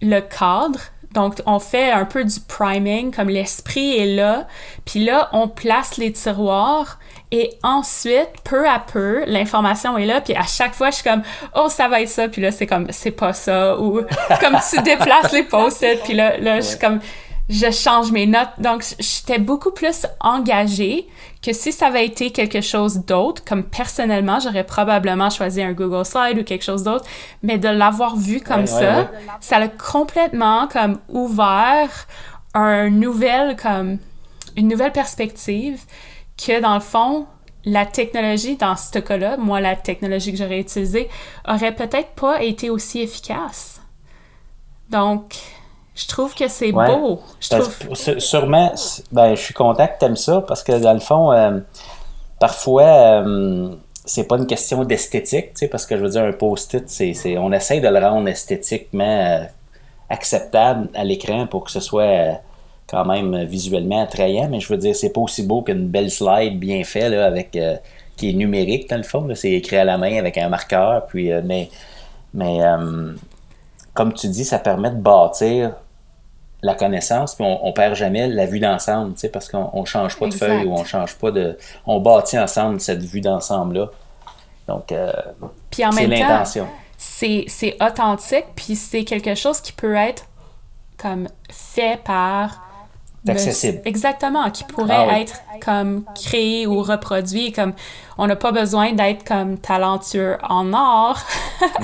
le cadre. Donc, on fait un peu du priming, comme l'esprit est là. Puis là, on place les tiroirs. Et ensuite, peu à peu, l'information est là. Puis à chaque fois, je suis comme, oh, ça va être ça. Puis là, c'est comme, c'est pas ça. Ou comme tu déplaces les post-it. Puis là, là, je suis comme, je change mes notes. Donc, j'étais beaucoup plus engagée que si ça avait été quelque chose d'autre, comme personnellement, j'aurais probablement choisi un Google Slide ou quelque chose d'autre, mais de l'avoir vu comme ça, ça a complètement comme ouvert un nouvel, comme, une nouvelle perspective que dans le fond, la technologie, dans ce cas-là, moi, la technologie que j'aurais utilisée, aurait peut-être pas été aussi efficace. Donc, je trouve que c'est beau. Je trouve... Sûrement, ben, je suis content que tu aimes ça parce que dans le fond, euh, parfois, euh, c'est pas une question d'esthétique, parce que je veux dire, un post-it, c'est, on essaye de le rendre esthétiquement euh, acceptable à l'écran pour que ce soit quand même visuellement attrayant, mais je veux dire, c'est pas aussi beau qu'une belle slide bien faite avec qui est numérique dans le fond. C'est écrit à la main avec un marqueur, puis mais mais comme tu dis, ça permet de bâtir la connaissance, puis on, perd jamais la vue d'ensemble, tu sais, parce qu'on ne change pas de feuille ou on change pas de. On bâtit ensemble cette vue d'ensemble-là. Donc, euh, c'est l'intention. C'est authentique, puis c'est quelque chose qui peut être comme fait par accessible. Exactement, qui pourrait ah être comme créé ou reproduit. Comme on n'a pas besoin d'être comme talentueux en or.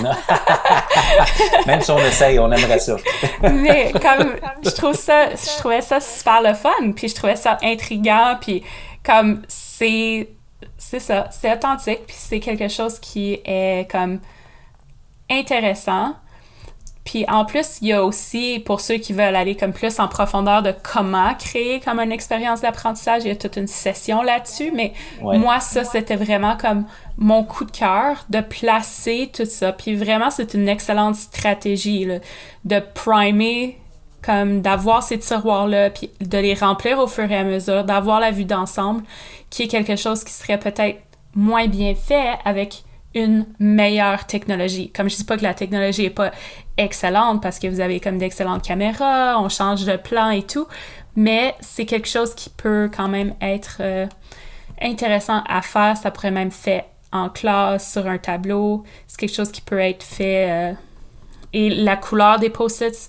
Même si on essaye, on aimerait ça. Mais comme je trouve ça, je trouvais ça super le fun, puis je trouvais ça intriguant, puis comme c'est c'est ça, c'est authentique, puis c'est quelque chose qui est comme intéressant puis en plus, il y a aussi, pour ceux qui veulent aller comme plus en profondeur de comment créer comme une expérience d'apprentissage, il y a toute une session là-dessus. Mais moi, ça, c'était vraiment comme mon coup de cœur de placer tout ça. Puis vraiment, c'est une excellente stratégie de primer, comme d'avoir ces tiroirs-là, puis de les remplir au fur et à mesure, d'avoir la vue d'ensemble, qui est quelque chose qui serait peut-être moins bien fait avec une meilleure technologie. Comme je dis pas que la technologie est pas excellente parce que vous avez comme d'excellentes caméras, on change de plan et tout, mais c'est quelque chose qui peut quand même être euh, intéressant à faire. Ça pourrait même faire en classe, sur un tableau. C'est quelque chose qui peut être fait. Euh, et la couleur des post-its,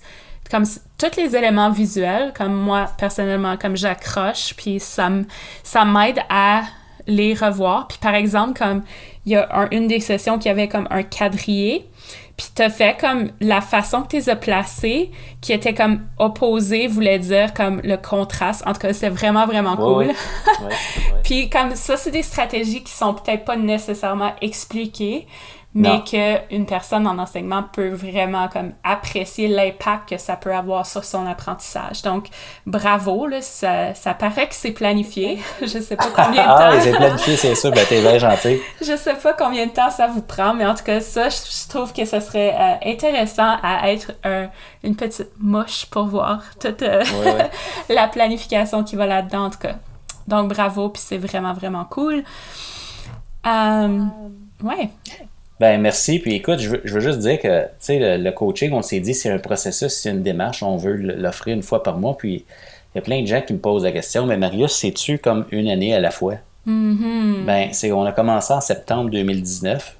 comme tous les éléments visuels, comme moi, personnellement, comme j'accroche, puis ça m'aide à les revoir. Puis par exemple, comme il y a une des sessions qui avait comme un quadrillé, puis t'as fait comme la façon que tu les as placés, qui était comme opposé, voulait dire comme le contraste. En tout cas, c'est vraiment, vraiment cool. puis comme ça, c'est des stratégies qui sont peut-être pas nécessairement expliquées, mais qu'une personne en enseignement peut vraiment comme apprécier l'impact que ça peut avoir sur son apprentissage. Donc, bravo, là, ça, ça paraît que c'est planifié. Je sais pas combien de ah, temps. ah, c'est planifié, c'est ça, ben t'es bien gentil. je sais pas combien de temps ça vous prend, mais en tout cas, ça, je, trouve que ce serait euh, intéressant à être une petite mouche pour voir toute euh, la planification qui va là-dedans, en tout cas. Donc, bravo, puis c'est vraiment, vraiment cool. Euh, ouais. Ben merci. Puis écoute, je veux, je veux juste dire que tu sais, le, coaching, on s'est dit, c'est un processus, c'est une démarche, on veut l'offrir une fois par mois. Puis il y a plein de gens qui me posent la question, mais Marius, c'est-tu comme une année à la fois? Mm-hmm. Ben, c'est on a commencé en septembre 2019.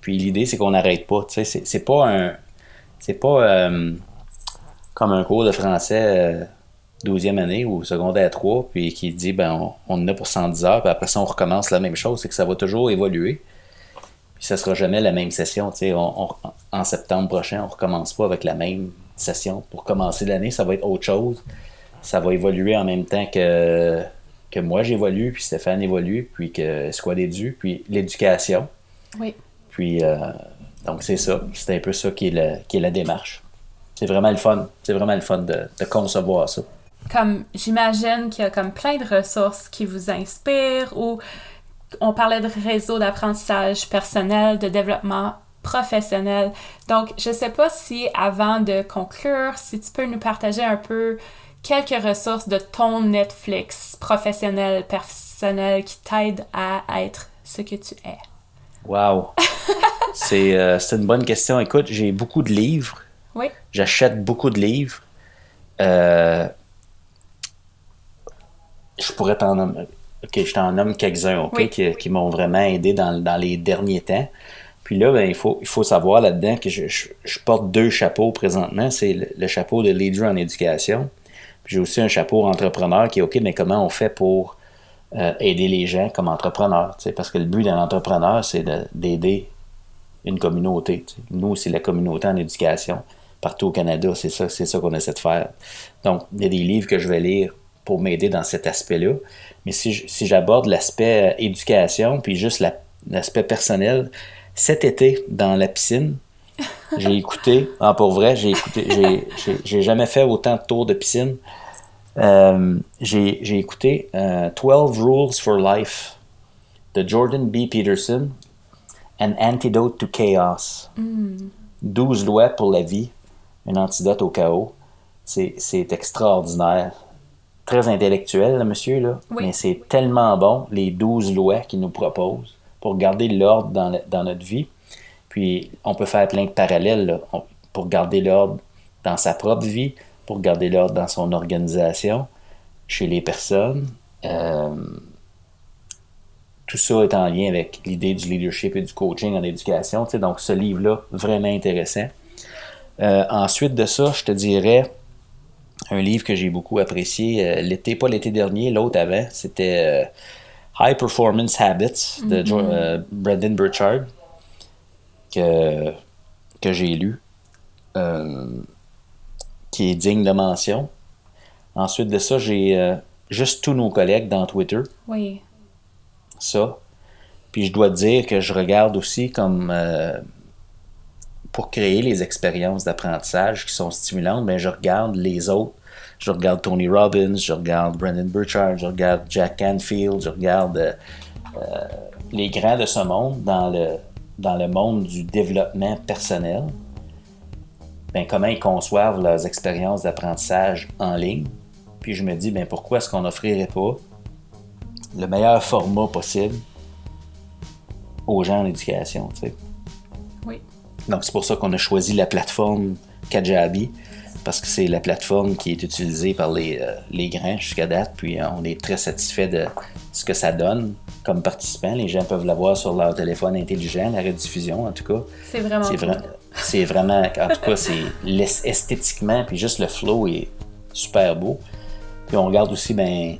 Puis l'idée, c'est qu'on n'arrête pas. Tu sais, c'est pas un. C'est pas euh, comme un cours de français 12e euh, année ou secondaire 3, puis qui dit, ben, on, on en a pour 110 heures, puis après ça, on recommence la même chose. C'est que ça va toujours évoluer. Puis ça sera jamais la même session. en septembre prochain, on recommence pas avec la même session. Pour commencer l'année, ça va être autre chose. Ça va évoluer en même temps que, que moi j'évolue, puis Stéphane évolue, puis que Squad Edu, puis l'éducation. Oui. Puis, euh, donc c'est ça. C'est un peu ça qui est, qui est la démarche. C'est vraiment le fun. C'est vraiment le fun de, de concevoir ça. Comme j'imagine qu'il y a comme plein de ressources qui vous inspirent ou on parlait de réseau d'apprentissage personnel, de développement professionnel. Donc, je ne sais pas si avant de conclure, si tu peux nous partager un peu quelques ressources de ton Netflix professionnel, personnel qui t'aide à être ce que tu es. Wow! Euh, c'est une bonne question. Écoute, j'ai beaucoup de livres. Oui. J'achète beaucoup de livres. Euh, je pourrais t'en nommer OK, je t'en nomme quelques-uns, OK, qui, m'ont vraiment aidé dans, les derniers temps. Puis là, ben, il, faut, il faut savoir là-dedans que je, porte deux chapeaux présentement. C'est le, chapeau de leader en éducation. Puis j'ai aussi un chapeau entrepreneur qui est OK, mais comment on fait pour euh, aider les gens comme entrepreneur? Parce que le but d'un entrepreneur, c'est d'aider une communauté. Nous, c'est la communauté en éducation. Partout au Canada, c'est ça, c'est ça qu'on essaie de faire. Donc, il y a des livres que je vais lire pour m'aider dans cet aspect-là. Mais si, j'aborde l'aspect euh, éducation, puis juste l'aspect personnel, cet été, dans la piscine, j'ai écouté, ah, pour vrai, j'ai écouté, j'ai jamais fait autant de tours de piscine. Euh, j'ai écouté 12 euh, Rules for Life de Jordan B. Peterson, An Antidote to Chaos. 12 lois pour la vie, un antidote au chaos. C'est extraordinaire très intellectuel, monsieur, là, mais c'est tellement bon, les douze lois qu'il nous propose pour garder l'ordre dans, notre vie. Puis, on peut faire plein de parallèles pour garder l'ordre dans sa propre vie, pour garder l'ordre dans son organisation, chez les personnes. Euh, tout ça est en lien avec l'idée du leadership et du coaching en éducation. Donc, ce livre-là, vraiment intéressant. Euh, ensuite de ça, je te dirais un livre que j'ai beaucoup apprécié euh, l'été, pas l'été dernier, l'autre avant, c'était euh, High Performance Habits de mm-hmm. euh, Brendan Burchard que, que j'ai lu, qui est digne de mention. Ensuite de ça, j'ai juste tous nos collègues dans Twitter. Oui. Ça. Puis je dois dire que je regarde aussi comme pour créer les expériences d'apprentissage qui sont stimulantes, mais ben, je regarde les autres. Je regarde Tony Robbins, je regarde Brandon Burchard, je regarde Jack Canfield, je regarde euh, euh, les grands de ce monde dans le, dans le monde du développement personnel. Ben, comment ils conçoivent leurs expériences d'apprentissage en ligne. Puis je me dis, ben, pourquoi est-ce qu'on n'offrirait pas le meilleur format possible aux gens en éducation, tu sais? Oui. Donc, c'est pour ça qu'on a choisi la plateforme Kajabi, parce que c'est la plateforme qui est utilisée par les, euh, les grands jusqu'à date, puis euh, on est très satisfait de ce que ça donne. comme participant. Les gens peuvent l'avoir sur leur téléphone intelligent, la rediffusion en tout cas. C'est vraiment C'est c'est vraiment, en tout cas, c'est esthétiquement, puis juste le flow est super beau. Puis on regarde aussi, ben,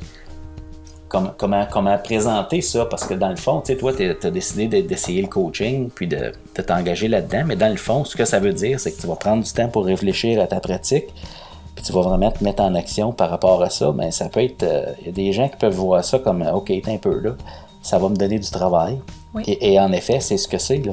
comme- comment, comment présenter ça, parce que dans le fond, tu sais, toi, tu as décidé de- d'essayer le coaching, puis de, de t'engager là-dedans, mais dans le fond, ce que ça veut dire, c'est que tu vas prendre du temps pour réfléchir à ta pratique, puis tu vas vraiment te mettre en action par rapport à ça. Ben, ça peut être, euh, il y a des gens qui peuvent voir ça comme, OK, t'es un peu là, ça va me donner du travail. Oui. Et, et en effet, c'est ce que c'est, là.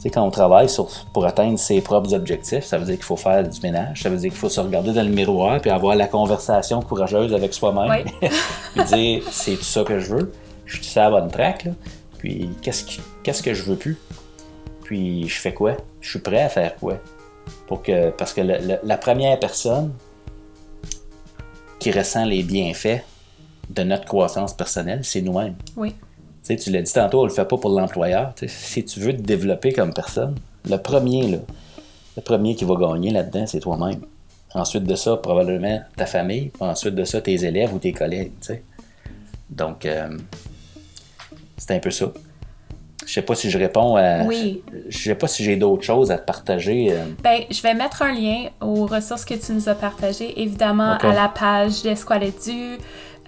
Sais, quand on travaille sur, pour atteindre ses propres objectifs, ça veut dire qu'il faut faire du ménage, ça veut dire qu'il faut se regarder dans le miroir puis avoir la conversation courageuse avec soi-même. puis dire, c'est tout ça que je veux, je suis sur la bonne track, là. Puis qu'est-ce, qui- qu'est-ce que je veux plus? Puis je fais quoi? Je suis prêt à faire quoi? Pour que, parce que le- le- la première personne qui ressent les bienfaits de notre croissance personnelle, c'est nous-mêmes. Oui. Tu l'as dit tantôt, on le fait pas pour l'employeur. Si tu veux te développer comme personne, le premier, là, le premier qui va gagner là-dedans, c'est toi-même. Ensuite de ça, probablement ta famille. Ensuite de ça, tes élèves ou tes collègues. Donc, euh, c'est un peu ça. Je sais pas si je réponds à. Oui. Je sais pas si j'ai d'autres choses à te partager. euh. Ben, je vais mettre un lien aux ressources que tu nous as partagées, évidemment à la page d'Esqualedu,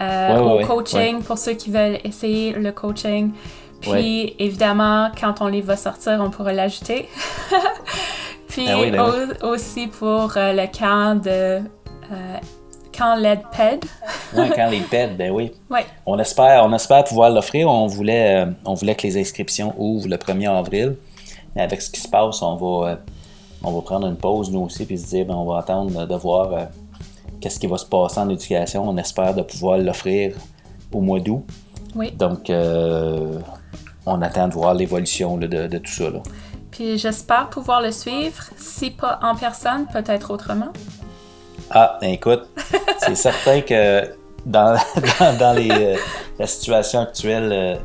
euh, Ouais, ouais, au ouais, coaching pour ceux qui veulent essayer le coaching. Puis, évidemment, quand on les va sortir, on pourra l'ajouter. Puis, oui, ben oui. au- aussi pour euh, le camp de. euh, camp LEDPED. Ouais, quand les pètes, ben oui. Ouais. On espère, on espère pouvoir l'offrir. On voulait, euh, on voulait que les inscriptions ouvrent le 1er avril. Mais avec ce qui se passe, on va, euh, on va prendre une pause, nous aussi, puis se dire, ben, on va attendre de voir euh, qu'est-ce qui va se passer en éducation. On espère de pouvoir l'offrir au mois d'août. Oui. Donc, on attend de voir l'évolution de, de tout ça. Là. Puis, j'espère pouvoir le suivre, si pas en personne, peut-être autrement. Ah, ben, écoute, c'est certain que dans, dans, dans les, euh, la situation actuelle, euh,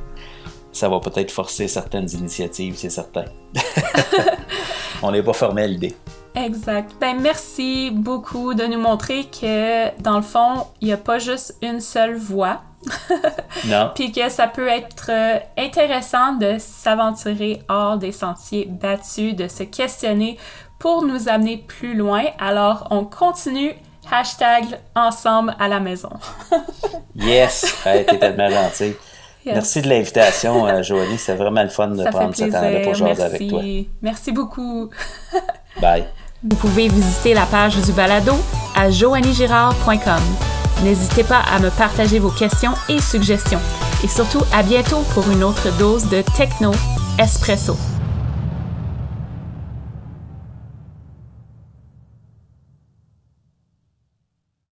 ça va peut-être forcer certaines initiatives, c'est certain. On n'est pas formé à l'idée. Exact. Ben, merci beaucoup de nous montrer que, dans le fond, il n'y a pas juste une seule voie. Non? Puis que ça peut être euh, intéressant de s'aventurer hors des sentiers battus, de se questionner pour nous amener plus loin. Alors, on continue. Hashtag ensemble à la maison. Yes! Hey, T'es tellement gentil. Yes. Merci de l'invitation, euh, Joanie. C'est vraiment le fun de Ça prendre ce temps-là plaisir. pour Merci. avec toi. Merci beaucoup. Bye. Vous pouvez visiter la page du balado à joannygirard.com. N'hésitez pas à me partager vos questions et suggestions. Et surtout, à bientôt pour une autre dose de Techno Espresso.